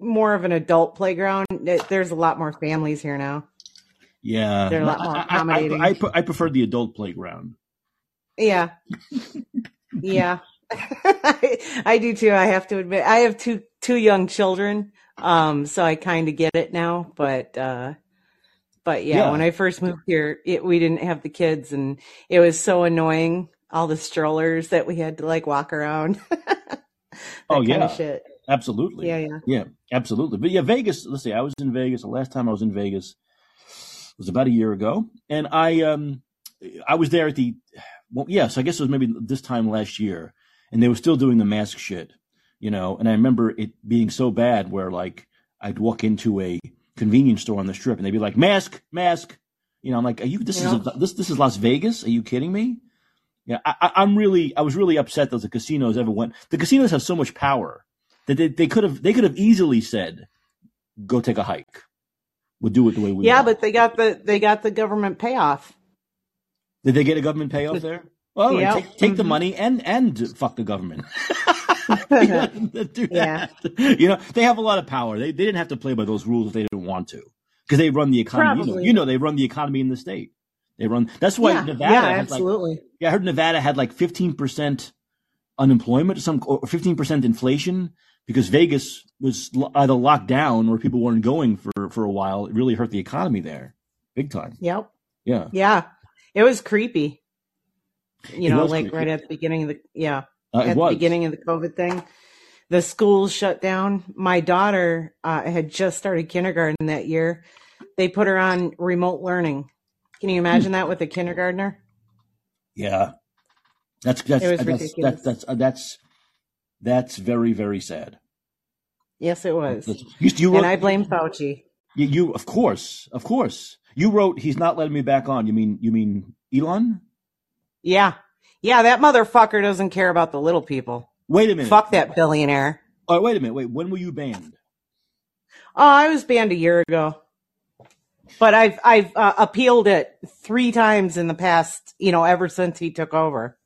more of an adult playground. It, there's a lot more families here now. yeah. they're a lot more I- I- accommodating. I, I, pre- I prefer the adult playground. Yeah. yeah. I, I do too. I have to admit, I have two, two young children. Um, so I kind of get it now, but, uh, but yeah, Yeah. when I first moved here, it, we didn't have the kids and it was so annoying. All the strollers that we had to like walk around. Oh, yeah. shit. Absolutely. Yeah. Yeah. Yeah, absolutely. But yeah, Vegas. Let's see. I was in Vegas. The last time I was in Vegas was about a year ago, and I um I was there at the well, yes, I guess it was maybe this time last year, and they were still doing the mask shit, you know. And I remember it being so bad where like I'd walk into a convenience store on the strip, and they'd be like, "Mask, mask," you know. I'm like, "Are you? This is a, this this is Las Vegas? Are you kidding me?" Yeah, I, I- I'm really, I was really upset that the casinos ever went. The casinos have so much power that they, they could have, they could have easily said, "Go take a hike. We'll do it the way we." Yeah. want." But they got the, they got the government payoff. Did they get a government payoff there? Well, Yep. take, take the Mhm. money and and fuck the government. You know, do Yeah. that. You know, they have a lot of power. They they didn't have to play by those rules if they didn't want to, because they run the economy. You know, you know, they run the economy in the state. They run. That's why yeah. Nevada yeah, has like absolutely. Yeah, I heard Nevada had like 15% unemployment or some or 15% inflation because Vegas was either locked down or people weren't going for for a while. It really hurt the economy there, big time. Yep. Yeah, Yeah. It was creepy. You It know, like creepy. right at the beginning of the yeah, uh, at the beginning of the COVID thing. The schools shut down. My daughter uh, had just started kindergarten that year. They put her on remote learning. Can you imagine that with a kindergartner? Yeah, that's that's It was that's, that's that's uh, that's that's very very sad. Yes, it was. You, you wrote, And I blame Fauci. you, you of course of course you wrote he's not letting me back on. You mean you mean Elon? Yeah. Yeah, that motherfucker doesn't care about the little people. Wait a minute. Fuck that billionaire. Oh, wait a minute. Wait, when were you banned? Oh, I was banned a year ago. But I've I've uh, appealed it three times in the past, you know, ever since he took over.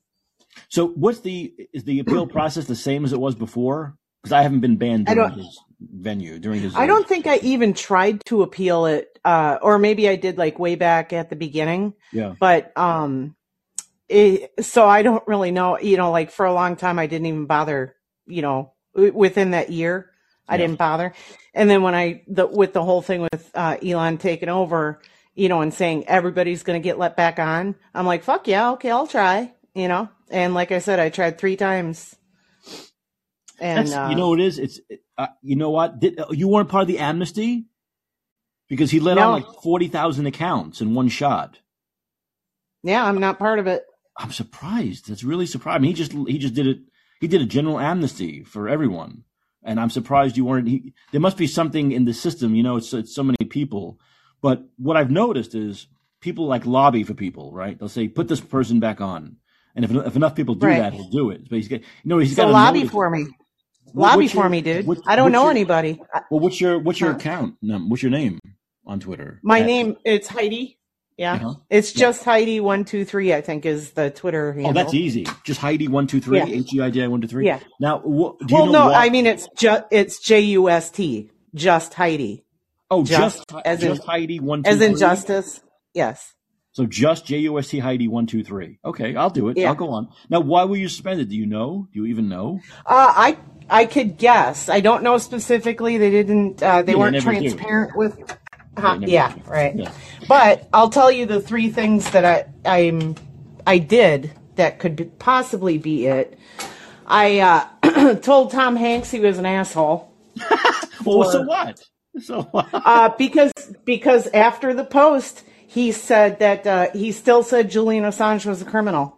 So, what's the is the appeal process the same as it was before? Because I haven't been banned during his venue during his. I don't think I even tried to appeal it, uh, or maybe I did like way back at the beginning. Yeah. But um, it, so I don't really know. You know, like for a long time, I didn't even bother. You know, within that year, I Yeah. didn't bother. And then when I the with the whole thing with uh, Elon taking over, you know, and saying everybody's going to get let back on, I'm like, fuck yeah, okay, I'll try. You know, and like I said, I tried three times. And uh, you know what it is. It's uh, you know what Did, uh, you weren't part of the amnesty because he let No. on like forty thousand accounts in one shot. yeah, I'm not part of it. I'm surprised. That's really mean, he just he just did it. He did a general amnesty for everyone, and I'm surprised you weren't. He, there must be something in the system. You know, it's it's so many people. But what I've noticed is people like lobby for people, right? They'll say put this person back on, and if if enough people do Right. that, he'll do it. But he's got you know he's So got lobby for me. Lobby what's for me, dude. what- I don't know your- anybody. Well, what's your what's your Huh? account? What's your name on Twitter? My At- name it's Heidi. Yeah. Uh-huh. It's just Heidi one two three, I think is the Twitter handle. Oh, that's easy. Just Heidi one two three. H E I D I one two three. Yeah. Now, what, do you well, no, I mean it's just it's J U S T, just Heidi, oh, just just as in- Heidi one two as in three? justice. Yes. So just J U S T Heidi one two three. Okay, I'll do it. Yeah. I'll go on. Now, why were you suspended? Do you know? Do you even know? Uh, I I could guess. I don't know specifically. They didn't. Uh, they Yeah, weren't do. transparent with. Huh, yeah, do. right. Yeah. But I'll tell you the three things that I I'm I did that could be, possibly be it. I uh, told Tom Hanks he was an asshole. Well, so what? So what? Uh, because because after the post, he said that uh, he still said Julian Assange was a criminal.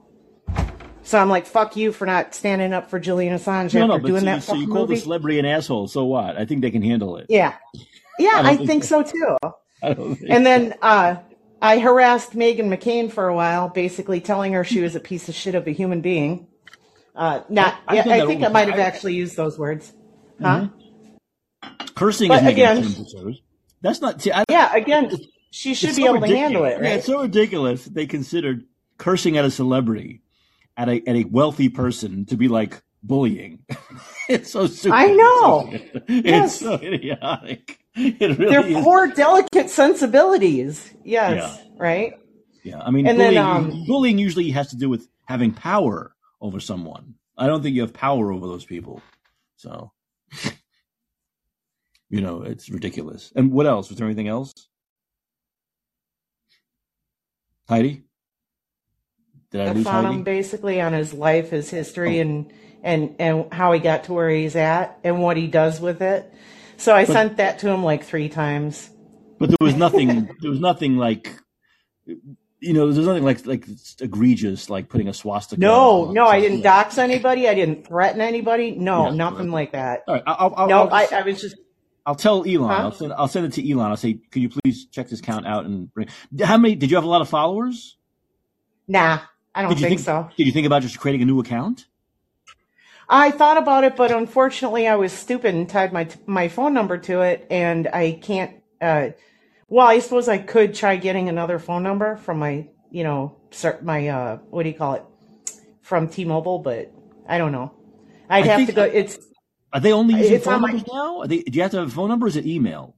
So I'm like, fuck you for not standing up for Julian Assange no, after no, doing so, that so you called the celebrity an asshole. So what? I think they can handle it. Yeah, yeah, I I, think think so. too. I don't think. And then uh, I harassed Meghan McCain for a while, basically telling her she was a piece of shit of a human being. Uh, not, I've yeah, I think I might have actually used those words. Huh? Cursing But is again-. That's not. See, I, Yeah, again, she should it's be so able to handle ridiculous. it, Yeah, right? it's so ridiculous. that They considered cursing at a celebrity, at a at a wealthy person, to be like bullying. it's so stupid. I know. It's so, it's Yes. so idiotic. It really They're is. poor, delicate sensibilities. Yes, Yeah. right. Yeah, I mean, And then, bullying, um, bullying usually has to do with having power over someone. I don't think you have power over those people. So, you know, it's ridiculous. And what else? Was there anything else? Heidi? Did I I found Heidi? him basically on his life, his history, oh. and and and how he got to where he's at and what he does with it. So I sent that to him like three times. But there was nothing. there was nothing like, you know, there's nothing like like egregious like putting a swastika. No, no, I didn't dox anybody. I didn't threaten anybody. No, Yeah, nothing right. like that. All right, I'll, I'll, No, I'll, I, I was just I'll tell Elon. Huh? I'll send. I'll send it to Elon. I'll say, could you please check this count out and bring? How many? Did you have a lot of followers? nah. I don't Did you think think so. Did you think about just creating a new account? I thought about it, but unfortunately, I was stupid and tied my my phone number to it, and I can't. Uh, well, I suppose I could try getting another phone number from my, you know, my uh, what do you call it, from T-Mobile, but I don't know. I'd I have to go. It's Are they only using It's phone on my- numbers now? Are they, do you have to have a phone number? Or is it email?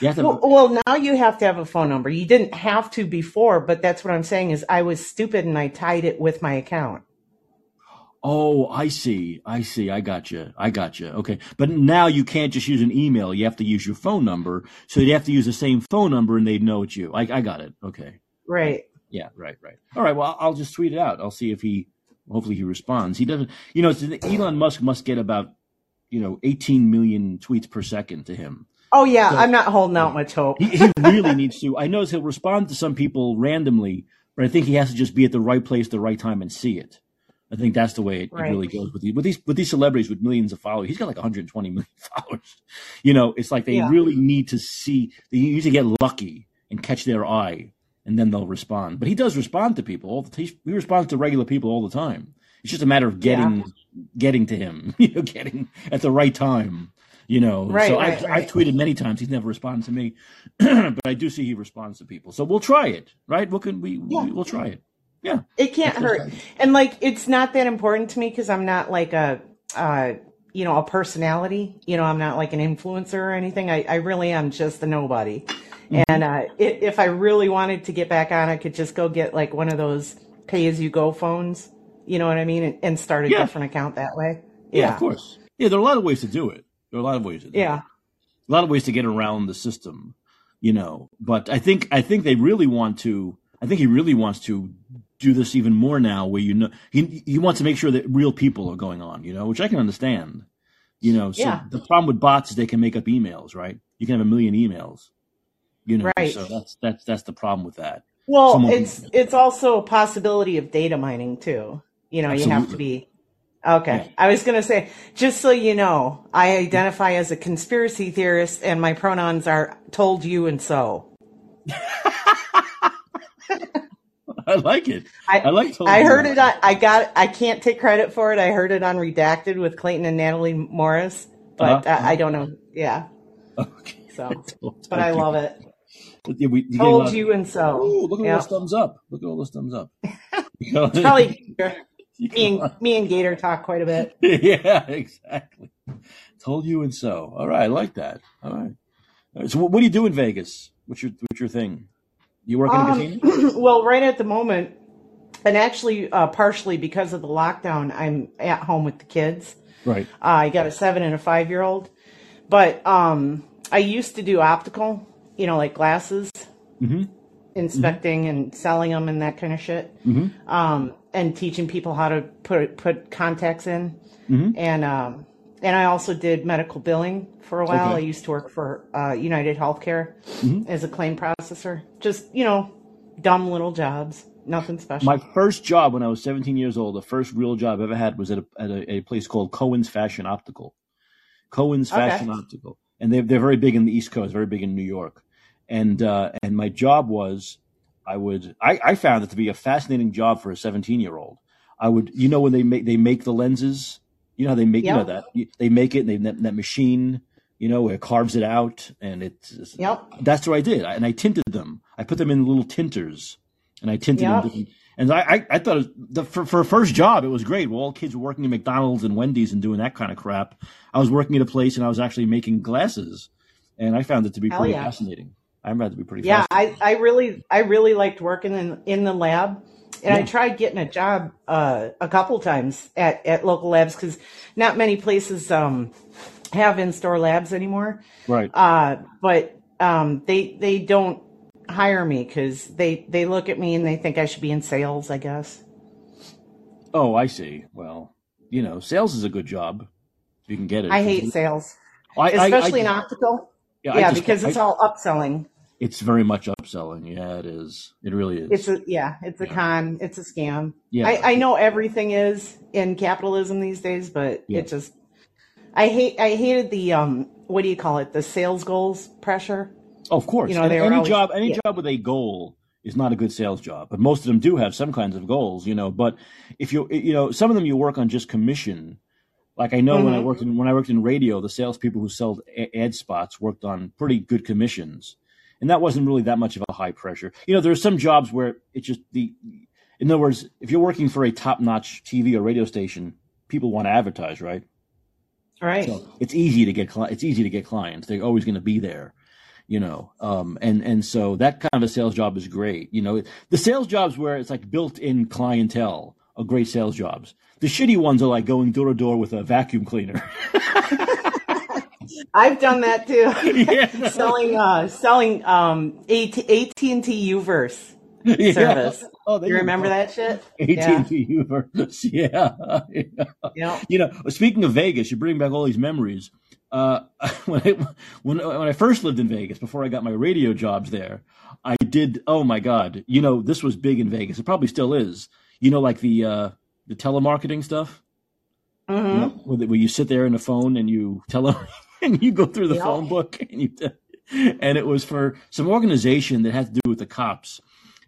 You have to. well, well, now you have to have a phone number. You didn't have to before, but that's what I'm saying is I was stupid and I tied it with my account. oh, I see. I see. I got you. I got you. Okay, but now you can't just use an email. You have to use your phone number. So you have to use the same phone number, and they'd know it's you. I, I got it. Okay. Right. Yeah, right, right. All right. Well, I'll- just tweet it out. I'll see if he, hopefully, he responds. He doesn't. You know, it's- Elon Musk must get about, you know, 18 million tweets per second to him. Oh yeah, So- I'm not holding out much hope. He, he really needs to. I know he'll respond to some people randomly, but I think he has to just be at the right place, the right time, and see it. I think that's the way it, it really goes with these with these with these celebrities with millions of followers. He's got like 120 million followers. You know, it's like they Yeah. really need to see. They need to get lucky and catch their eye, and then they'll respond. But he does respond to people. All the, he, he responds to regular people all the time. It's just a matter of getting getting to him. You know, getting at the right time. You know, Right, so right, I've, right. I've tweeted many times. He's never responded to me, but I do see he responds to people. So we'll try it, right? What can we? Yeah. we we'll try it. Yeah. It can't hurt. And like it's not that important to me because I'm not like a uh you know, a personality. You know, I'm not like an influencer or anything. I, I really am just a nobody. And uh i if I really wanted to get back on, I could just go get like one of those pay as you go phones. You know what I mean? And, and start a Yeah. different account that way. Yeah, Yeah. of course. Yeah, there are a lot of ways to do it. There are a lot of ways to do Yeah. it. A lot of ways to get around the system, you know. But I think I think they really want to. I think he really wants to do this even more now, where you know he he wants to make sure that real people are going on, you know, which I can understand. You know, so Yeah. the problem with bots is they can make up emails, right? You can have a million emails, you know. Right. So that's that's that's the problem with that. Well, Someone- it's it's also a possibility of data mining too. You know, you have to be okay. Yeah. I was gonna say, just so you know, I identify as a conspiracy theorist, and my pronouns are told you and so. I like it. I I like. told I heard it. On, I got. I can't take credit for it. I heard it on Redacted with Clayton and Natalie Morris, but Uh-huh. I, I don't know. Yeah. Okay. So, but I love it. Yeah, we, you Told you and so. Ooh, look at all Yeah. those thumbs up. Look at all those thumbs up. Probably me and, me and Gator talk quite a bit. yeah, exactly. Told you and so. All right, I like that. All right. All right, So, what, what do you do in Vegas? What's your What's your thing? You work in a Um, casino? well, right at the moment, and actually, uh, partially because of the lockdown, I'm at home with the kids. Right. Uh, I got a seven and a five year old, but um, I used to do optical, you know, like glasses, Mhm. Inspecting and selling them and that kind of shit, Mhm. um, and teaching people how to put put contacts in, Mhm. and um, and I also did medical billing for a while. Okay. I used to work for uh, United Healthcare Mhm. as a claim processor. Just you know, dumb little jobs, nothing special. My first job when I was 17 years old, the first real job I ever had was at a, at a, a place called Cohen's Fashion Optical. Cohen's Okay. Fashion Optical, and they're they're very big in the East Coast, very big in New York. And uh, and my job was, I would I, I found it to be a fascinating job for a 17 year old. I would you know when they make they make the lenses, you know how they make you know that they make it and they that, that machine. You know, it carves it out, and it's Yep. that's what I did, I- and I tinted them. I put them in little tinters, and I tinted Yep. them. And I, I, I thought the, for for a first job, it was great. Well, all kids were working at McDonald's and Wendy's and doing that kind of crap. I was working at a place, and I was actually making glasses, and I found it to be Hell pretty yeah. fascinating. I it to be pretty Yeah. I, I really I really liked working in in the lab, and I tried getting a job uh, a couple times at at local labs because not many places um, have in store labs anymore. right. Uh, but um, they they don't hire me because they they look at me and they think I should be in sales. I guess. Oh, I see. Well, you know, sales is a good job. If you can get it. I hate sales, I- I- I- especially in optical. yeah, Yeah, just- because it's I- all upselling. It's very much upselling. Yeah, it is. It really is. It's a yeah, it's a Yeah. con, it's a scam. Yeah. I, I know everything is in capitalism these days, but Yeah. it just I hate I hated the um what do you call it? The sales goals pressure. Oh, of course. You know, any always- job, any yeah. job with a goal is not a good sales job. But most of them do have some kinds of goals, you know. But if you, you know, some of them you work on just commission. Like I know when I Mhm. worked in when I worked in radio, the salespeople who sold ad spots worked on pretty good commissions, and that wasn't really that much of a high pressure. You know, there are some jobs where it's just the. In other words, if you're working for a top-notch TV or radio station, people want to advertise, right? Right. So it's easy to get cli- it's easy to get clients. They're always going to be there, you know. Um, and and so that kind of a sales job is great. You know, the sales jobs where it's like built-in clientele are great sales jobs. The shitty ones are like going door to door with a vacuum cleaner. I've done that too. yeah, selling uh selling um AT and T Uverse Yeah. service. Oh, You remember go. that shit? AT&T Uverse. Yeah. Yeah. You know, speaking of Vegas, you bring back all these memories. Uh, when I when when I first lived in Vegas, before I got my radio jobs there, I did. Oh my God! You know, this was big in Vegas. It probably still is. You know, like the uh, the telemarketing stuff. You hmm know, where, you sit there in the phone and you tele and you go through the Yeah. phone book and you and it was for some organization that had to do with the cops,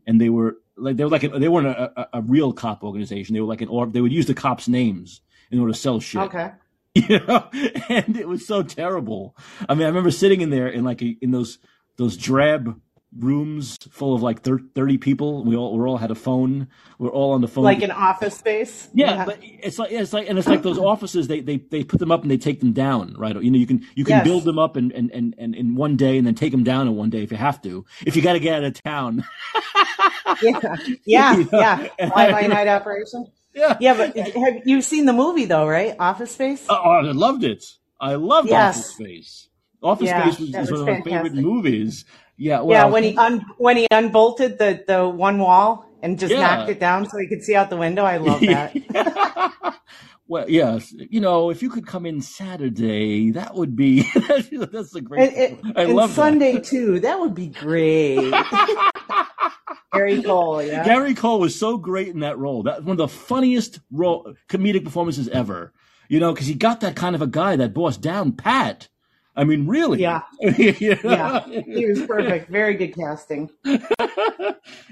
and they were like they were like an, they weren't a, a, a real cop organization. They were like an or they would use the cops' names in order to sell shit. Okay. You know, and it was so terrible. I mean, I remember sitting in there in like a, in those those drab rooms full of like 30 people. We all we all had a phone. We're all on the phone. Like an office space. yeah, but it's like it's like and it's like those offices they, they they put them up and they take them down, right? You know, you can you can Yes. build them up and, and, and, and in one day and then take them down in one day if you have to. If you got to get out of town. yeah, yeah, You know? yeah. Fly by night operation. yeah. Yeah, but have you seen the movie though, right? Office Space. Oh, oh I loved it. I loved Yes. Office Space. Office Yeah, Space was, was one of my favorite movies. Yeah, yeah, when he un- when he unbolted the the one wall and just Yeah. knocked it down so he could see out the window. I love that. well, yes, you know, if you could come in Saturday, that would be that's a great. And, and, I love that. Sunday too. That would be great. Gary Cole, yeah. Gary Cole was so great in that role. That one of the funniest role, comedic performances ever. You know, because he got that kind of a guy, that boss down pat. I mean, really. Yeah. You know? Yeah, he was perfect. Very good casting.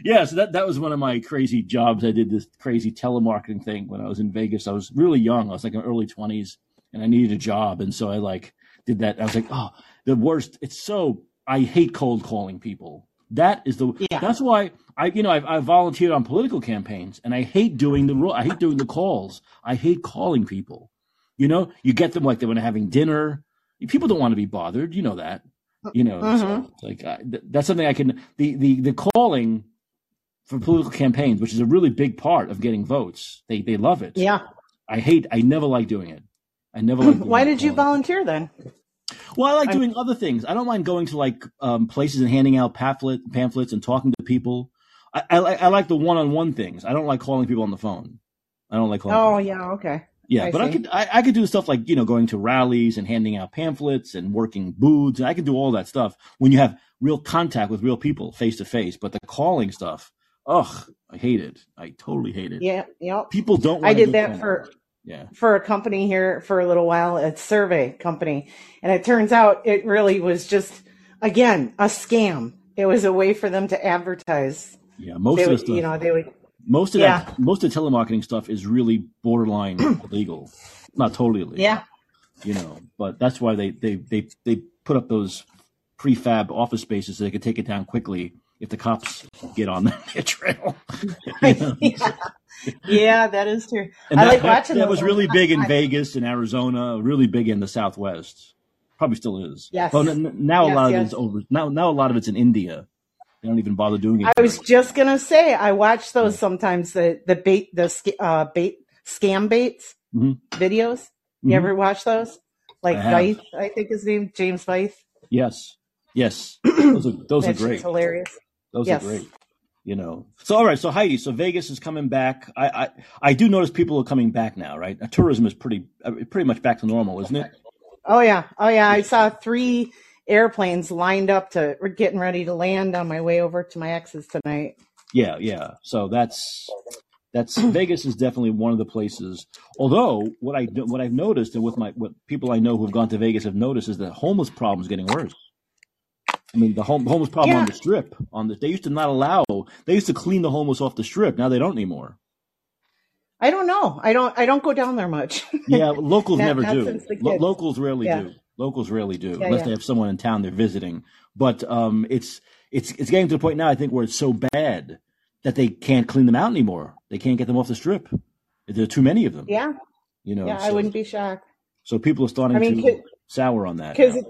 yeah, so that, that was one of my crazy jobs. I did this crazy telemarketing thing when I was in Vegas. I was really young. I was like in my early twenties and I needed a job. And so I like did that. I was like, oh, the worst. It's so, I hate cold calling people. That is the, Yeah. that's why I, you know, I've, I've volunteered on political campaigns and I hate doing the, I hate doing the calls. I hate calling people. You know, you get them like they when they're having dinner. People don't want to be bothered. You know that. You know, so Mhm. it's like I, th- that's something I can. The the the calling for political campaigns, which is a really big part of getting votes. They they love it. Yeah. I hate. I never like doing it. I never like. Doing Why did you volunteer then? Well, I like I'm- doing other things. I don't mind going to like um, places and handing out pamphlet pamphlets and talking to people. I, I, like- I like the one-on-one things. I don't like calling people on the phone. I don't like calling. Oh people. yeah, okay. Yeah, I but I could I, I could do stuff like you know going to rallies and handing out pamphlets and working booths. And I can do all that stuff when you have real contact with real people face to face. But the calling stuff, ugh, I hate it. I totally hate it. Yeah, yep. People don't. I did do that calling. for Yeah. for a company here for a little while, a survey company, and it turns out it really was just again a scam. It was a way for them to advertise. Yeah, most of the stuff. you know, they would. Most of Yeah. that, most of the telemarketing stuff is really borderline illegal, not totally illegal. Yeah, you know. But that's why they they they they put up those prefab office spaces so they could take it down quickly if the cops get on their trail. You know? yeah. yeah, that is true. And I that, like watching that was really big in I- Vegas and Arizona, really big in the Southwest. Probably still is. Yes. Well, now a Yes, lot of yes. it's over. Now, now a lot of it's in India. They don't even bother doing it. I was just gonna say I watch those sometimes the the bait the uh, bait scam baits Mhm. videos. You Mhm. ever watch those? Like I have. I think his name James Fife. Yes, yes. Those are those are great. hilarious. Those Yes. are great. You know. So all right. So Heidi. So Vegas is coming back. I I, I do notice people are coming back now. Right. Tourism is pretty uh, pretty much back to normal, isn't it? Oh yeah, oh yeah. I saw three airplanes lined up to getting ready to land on my way over to my ex's tonight. Yeah. Yeah. So that's that's Vegas is definitely one of the places. Although what I what I've noticed and with my what people I know who have gone to Vegas have noticed is that homeless problem is getting worse. I mean, the home, homeless problem on the strip. On the they used to not allow. They used to clean the homeless off the strip. Now they don't anymore. I don't know. I don't. I don't go down there much. Yeah, locals Not- never do. the Lo- locals rarely Yeah. do. Locals rarely do, Yeah, unless yeah. they have someone in town they're visiting. But um, it's it's it's getting to the point now. I think where it's so bad that they can't clean them out anymore. They can't get them off the strip. There are too many of them. yeah, you know. yeah. I wouldn't be shocked so people are starting I mean, to sour on that. because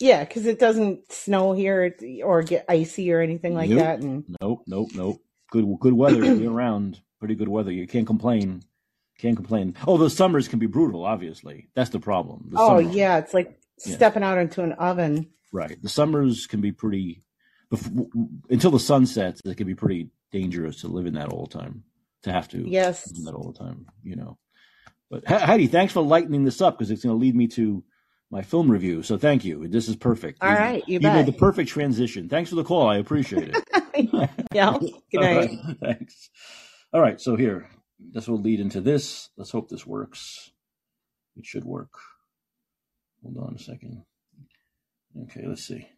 yeah, because it doesn't snow here or get icy or anything like Nope. that. And Nope, nope, nope. Good good weather year round. Pretty good weather. You can't complain. Can't complain. Oh, the summers can be brutal. Obviously, that's the problem. The oh summers- yeah, it's like Yeah. stepping out into an oven. Right. The summers can be pretty, bef- until the sun sets, it can be pretty dangerous to live in that all the time, to have to Yes. live in that all the time, you know. But Heidi, thanks for lightening this up because it's going to lead me to my film review. So thank you. This is perfect. All right, you you made the perfect transition. Thanks for the call. I appreciate it. Yeah. Good night. right, Thanks. All right. So here, this will lead into this. Let's hope this works. It should work. Hold on a second. Okay, let's see.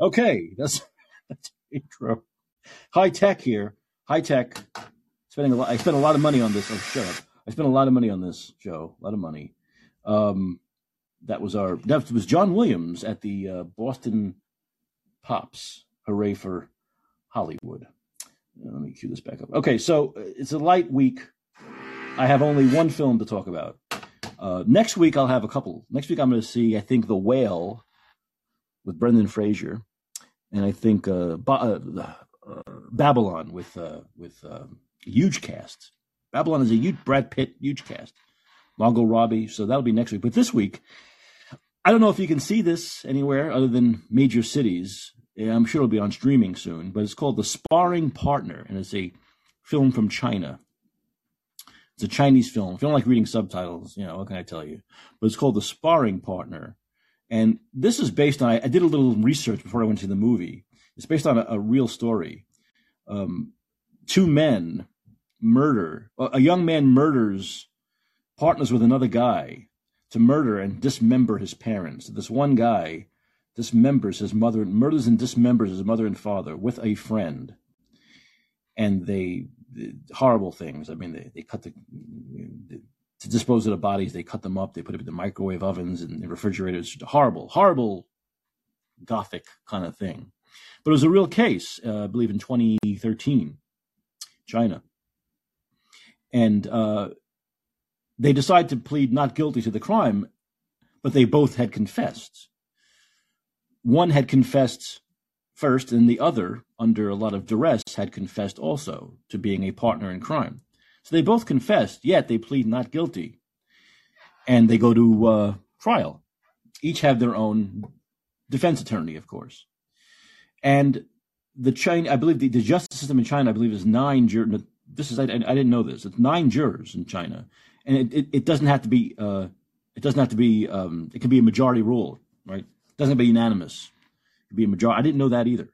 Okay, that's that's Intro. High tech here. High tech. Spending a lot. I spent a lot of money on this. Oh, shut up. I spent a lot of money on this show. A lot of money. Um, that was our. That was John Williams at the uh, Boston Pops. Hooray for Hollywood. Uh, let me cue this back up. Okay, so uh, it's a light week. I have only one film to talk about. Uh, next week I'll have a couple. Next week I'm going to see I think The Whale with Brendan Fraser, and I think uh, ba- uh, uh Babylon with with huge cast. Babylon is a huge Brad Pitt huge cast. Margot Robbie. So that'll be next week. But this week, I don't know if you can see this anywhere other than major cities. I'm sure it'll be on streaming soon, but it's called The Sparring Partner, and it's a film from China. It's a Chinese film. If you don't like reading subtitles, you know, what can I tell you? But it's called The Sparring Partner. And this is based on, I, did a little research before I went to the movie. It's based on a, a real story. Um, two men murder, a young man murders, partners with another guy to murder and dismember his parents. This one guy dismembers his mother, murders and dismembers his mother and father with a friend. And they, horrible things. I mean, they, they cut the, to dispose of the bodies, they cut them up, they put them in the microwave ovens and refrigerators. Horrible, horrible, gothic kind of thing. But it was a real case, uh, I believe in 2013, China. And uh, they decide to plead not guilty to the crime, but they both had confessed. One had confessed first, and the other, under a lot of duress, had confessed also to being a partner in crime. So they both confessed, yet they plead not guilty. And they go to uh, trial. Each have their own defense attorney, of course. And the China, I believe the, the justice system in China, I believe, is nine jurors. This is I, I, didn't know this. It's nine jurors in China, and it, it, it doesn't have to be. Uh, it doesn't have to be. Um, it can be a majority rule, right? It doesn't have to be unanimous. It can be a majority. I didn't know that either.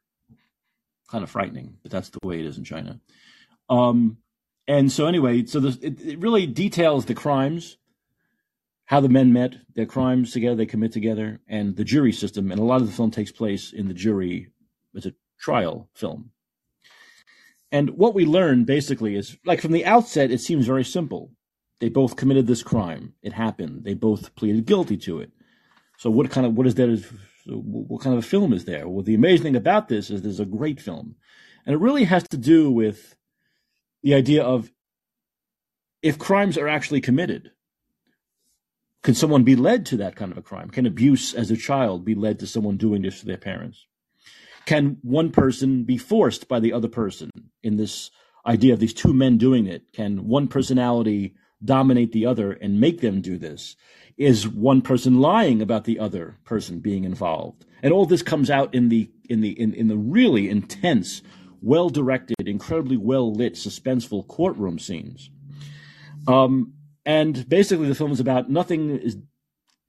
Kind of frightening, but that's the way it is in China. Um, and so anyway, so this, it, it really details the crimes, how the men met, their crimes together, they commit together, and the jury system. And a lot of the film takes place in the jury. It's a trial film. And what we learn basically is like from the outset, it seems very simple. They both committed this crime. It happened. They both pleaded guilty to it. So what kind of what is there? What kind of a film is there? Well, the amazing thing about this is there's a great film, and it really has to do with the idea of if crimes are actually committed, can someone be led to that kind of a crime? Can abuse as a child be led to someone doing this to their parents? Can one person be forced by the other person in this idea of these two men doing it? Can one personality dominate the other and make them do this? Is one person lying about the other person being involved? And all this comes out in the in the in, in the really intense well directed, incredibly well lit, suspenseful courtroom scenes. Um, and basically, the film is about nothing is,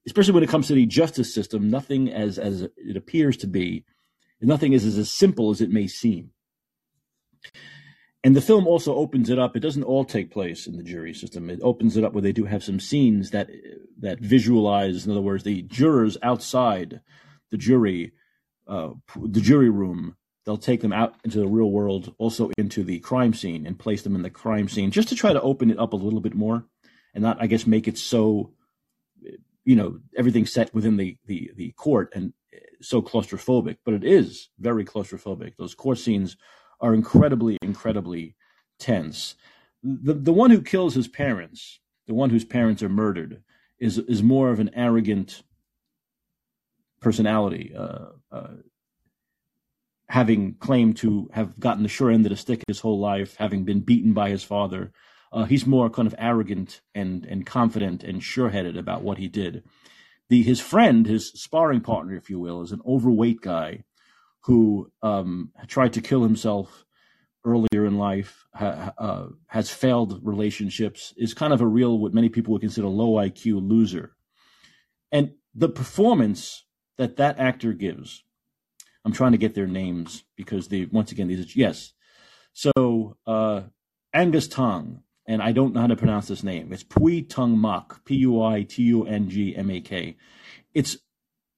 especially when it comes to the justice system, nothing as as it appears to be, nothing is as simple as it may seem. And the film also opens it up. It doesn't all take place in the jury system. It opens it up where they do have some scenes that that visualize, in other words, the jurors outside the jury, uh, the jury room they'll take them out into the real world, also into the crime scene, and place them in the crime scene, just to try to open it up a little bit more, and not, I guess, make it so, you know, everything set within the the the court and so claustrophobic. But it is very claustrophobic. Those court scenes are incredibly, incredibly tense. The the one who kills his parents, the one whose parents are murdered, is is more of an arrogant personality. Uh, uh, having claimed to have gotten the sure end of the stick his whole life, having been beaten by his father. Uh, he's more kind of arrogant and and confident and sure-headed about what he did. The his friend, his sparring partner, if you will, is an overweight guy who um, tried to kill himself earlier in life, ha, uh, has failed relationships, is kind of a real what many people would consider low IQ loser, and the performance that that actor gives I'm trying to get their names because they once again these are, yes. So uh, Angus Tong, and I don't know how to pronounce this name. It's Pui Tung Mak, P U I T U N G M A K. It's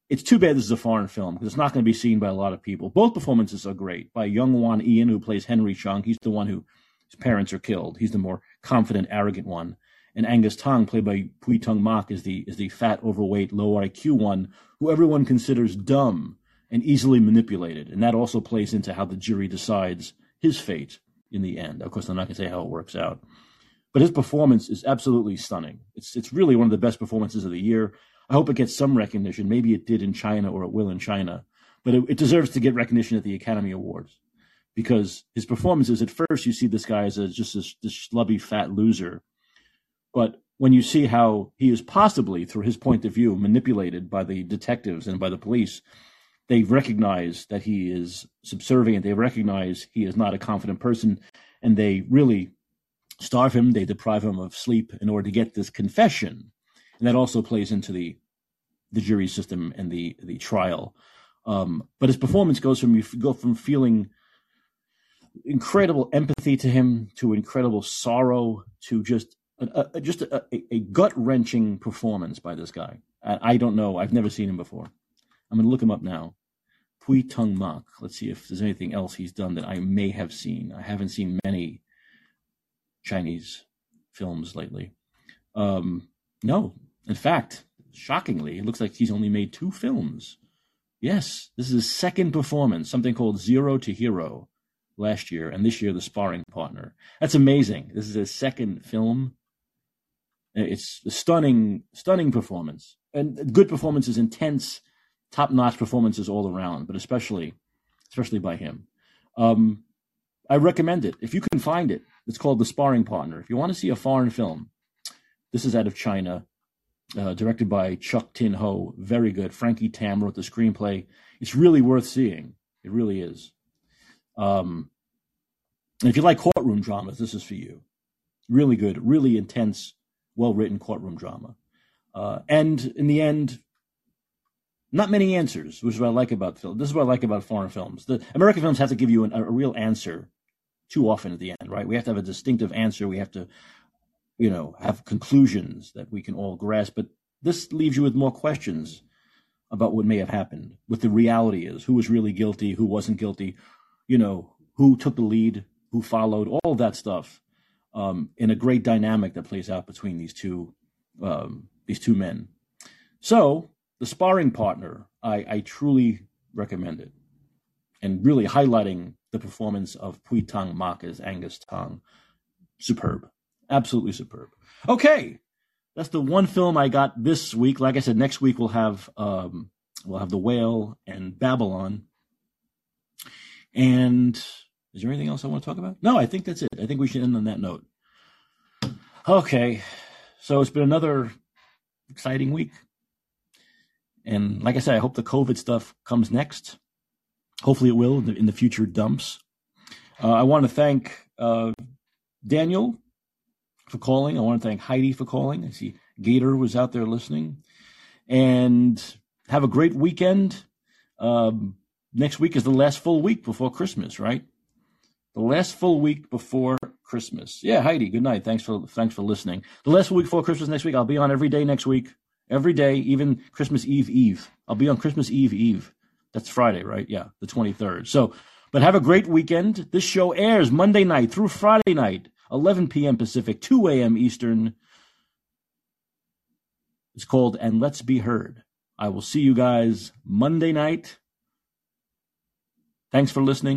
it's too bad this is a foreign film because it's not going to be seen by a lot of people. Both performances are great by Young Wan Ian, who plays Henry Chung. He's the one who his parents are killed. He's the more confident, arrogant one. And Angus Tong, played by Pui Tung Mak, is the is the fat, overweight, low IQ one who everyone considers dumb and easily manipulated. And that also plays into how the jury decides his fate in the end. Of course, I'm not going to say how it works out. But his performance is absolutely stunning. It's it's really one of the best performances of the year. I hope it gets some recognition. Maybe it did in China or it will in China, but it, it deserves to get recognition at the Academy Awards because his performances at first you see this guy as a, just this, this schlubby fat loser, but when you see how he is possibly, through his point of view, manipulated by the detectives and by the police, they recognize that he is subservient. They recognize he is not a confident person, and they really starve him. They deprive him of sleep in order to get this confession, and that also plays into the the jury system and the the trial. Um, but his performance goes from you go from feeling incredible empathy to him to incredible sorrow to just a, a just a, a gut wrenching performance by this guy. I, I, don't know. I've never seen him before. I'm going to look him up now. Pui Tung Mak. Let's see if there's anything else he's done that I may have seen. I haven't seen many Chinese films lately. Um, no, in fact, shockingly, it looks like he's only made two films. Yes, this is his second performance, something called Zero to Hero last year, and this year the sparring partner. That's amazing. This is his second film. It's a stunning, stunning performance, and good performances, intense, top-notch performances all around, but especially, especially by him. Um, I recommend it if you can find it. It's called The Sparring Partner. If you want to see a foreign film, this is out of China, uh, directed by Chuck Tin Ho. Very good. Frankie Tam wrote the screenplay. It's really worth seeing. It really is. Um, if you like courtroom dramas, this is for you. Really good, really intense, well written courtroom drama. Uh, and in the end, not many answers, which is what I like about film. This is what I like about foreign films. The American films have to give you an, a real answer too often at the end, right? We have to have a distinctive answer. We have to, you know, have conclusions that we can all grasp. But this leaves you with more questions about what may have happened, what the reality is, who was really guilty, who wasn't guilty, you know, who took the lead, who followed, all of that stuff, um, in a great dynamic that plays out between these two um, these two men. So the sparring partner, I, I truly recommend it, and really highlighting the performance of Pui Tung Mak as Angus Tong, superb, absolutely superb. Okay, that's the one film I got this week. Like I said, next week we'll have um, we'll have The Whale and Babylon. And is there anything else I want to talk about? No, I think that's it. I think we should end on that note. Okay, so it's been another exciting week. And like I said, I hope the COVID stuff comes next. Hopefully it will in the future dumps. Uh, I want to thank uh, Daniel for calling. I want to thank Heidi for calling. I see Gator was out there listening. And have a great weekend. Um, next week is the last full week before Christmas, right? The last full week before Christmas. Yeah, Heidi, good night. Thanks for thanks for listening. The last week before Christmas next week, I'll be on every day next week. Every day, even Christmas Eve Eve. I'll be on Christmas Eve Eve. That's Friday, right? Yeah, the 23rd. So, but have a great weekend. This show airs Monday night through Friday night, 11 p.m. Pacific, 2 a.m. Eastern. It's called And Let's Be Heard. I will see you guys Monday night. Thanks for listening.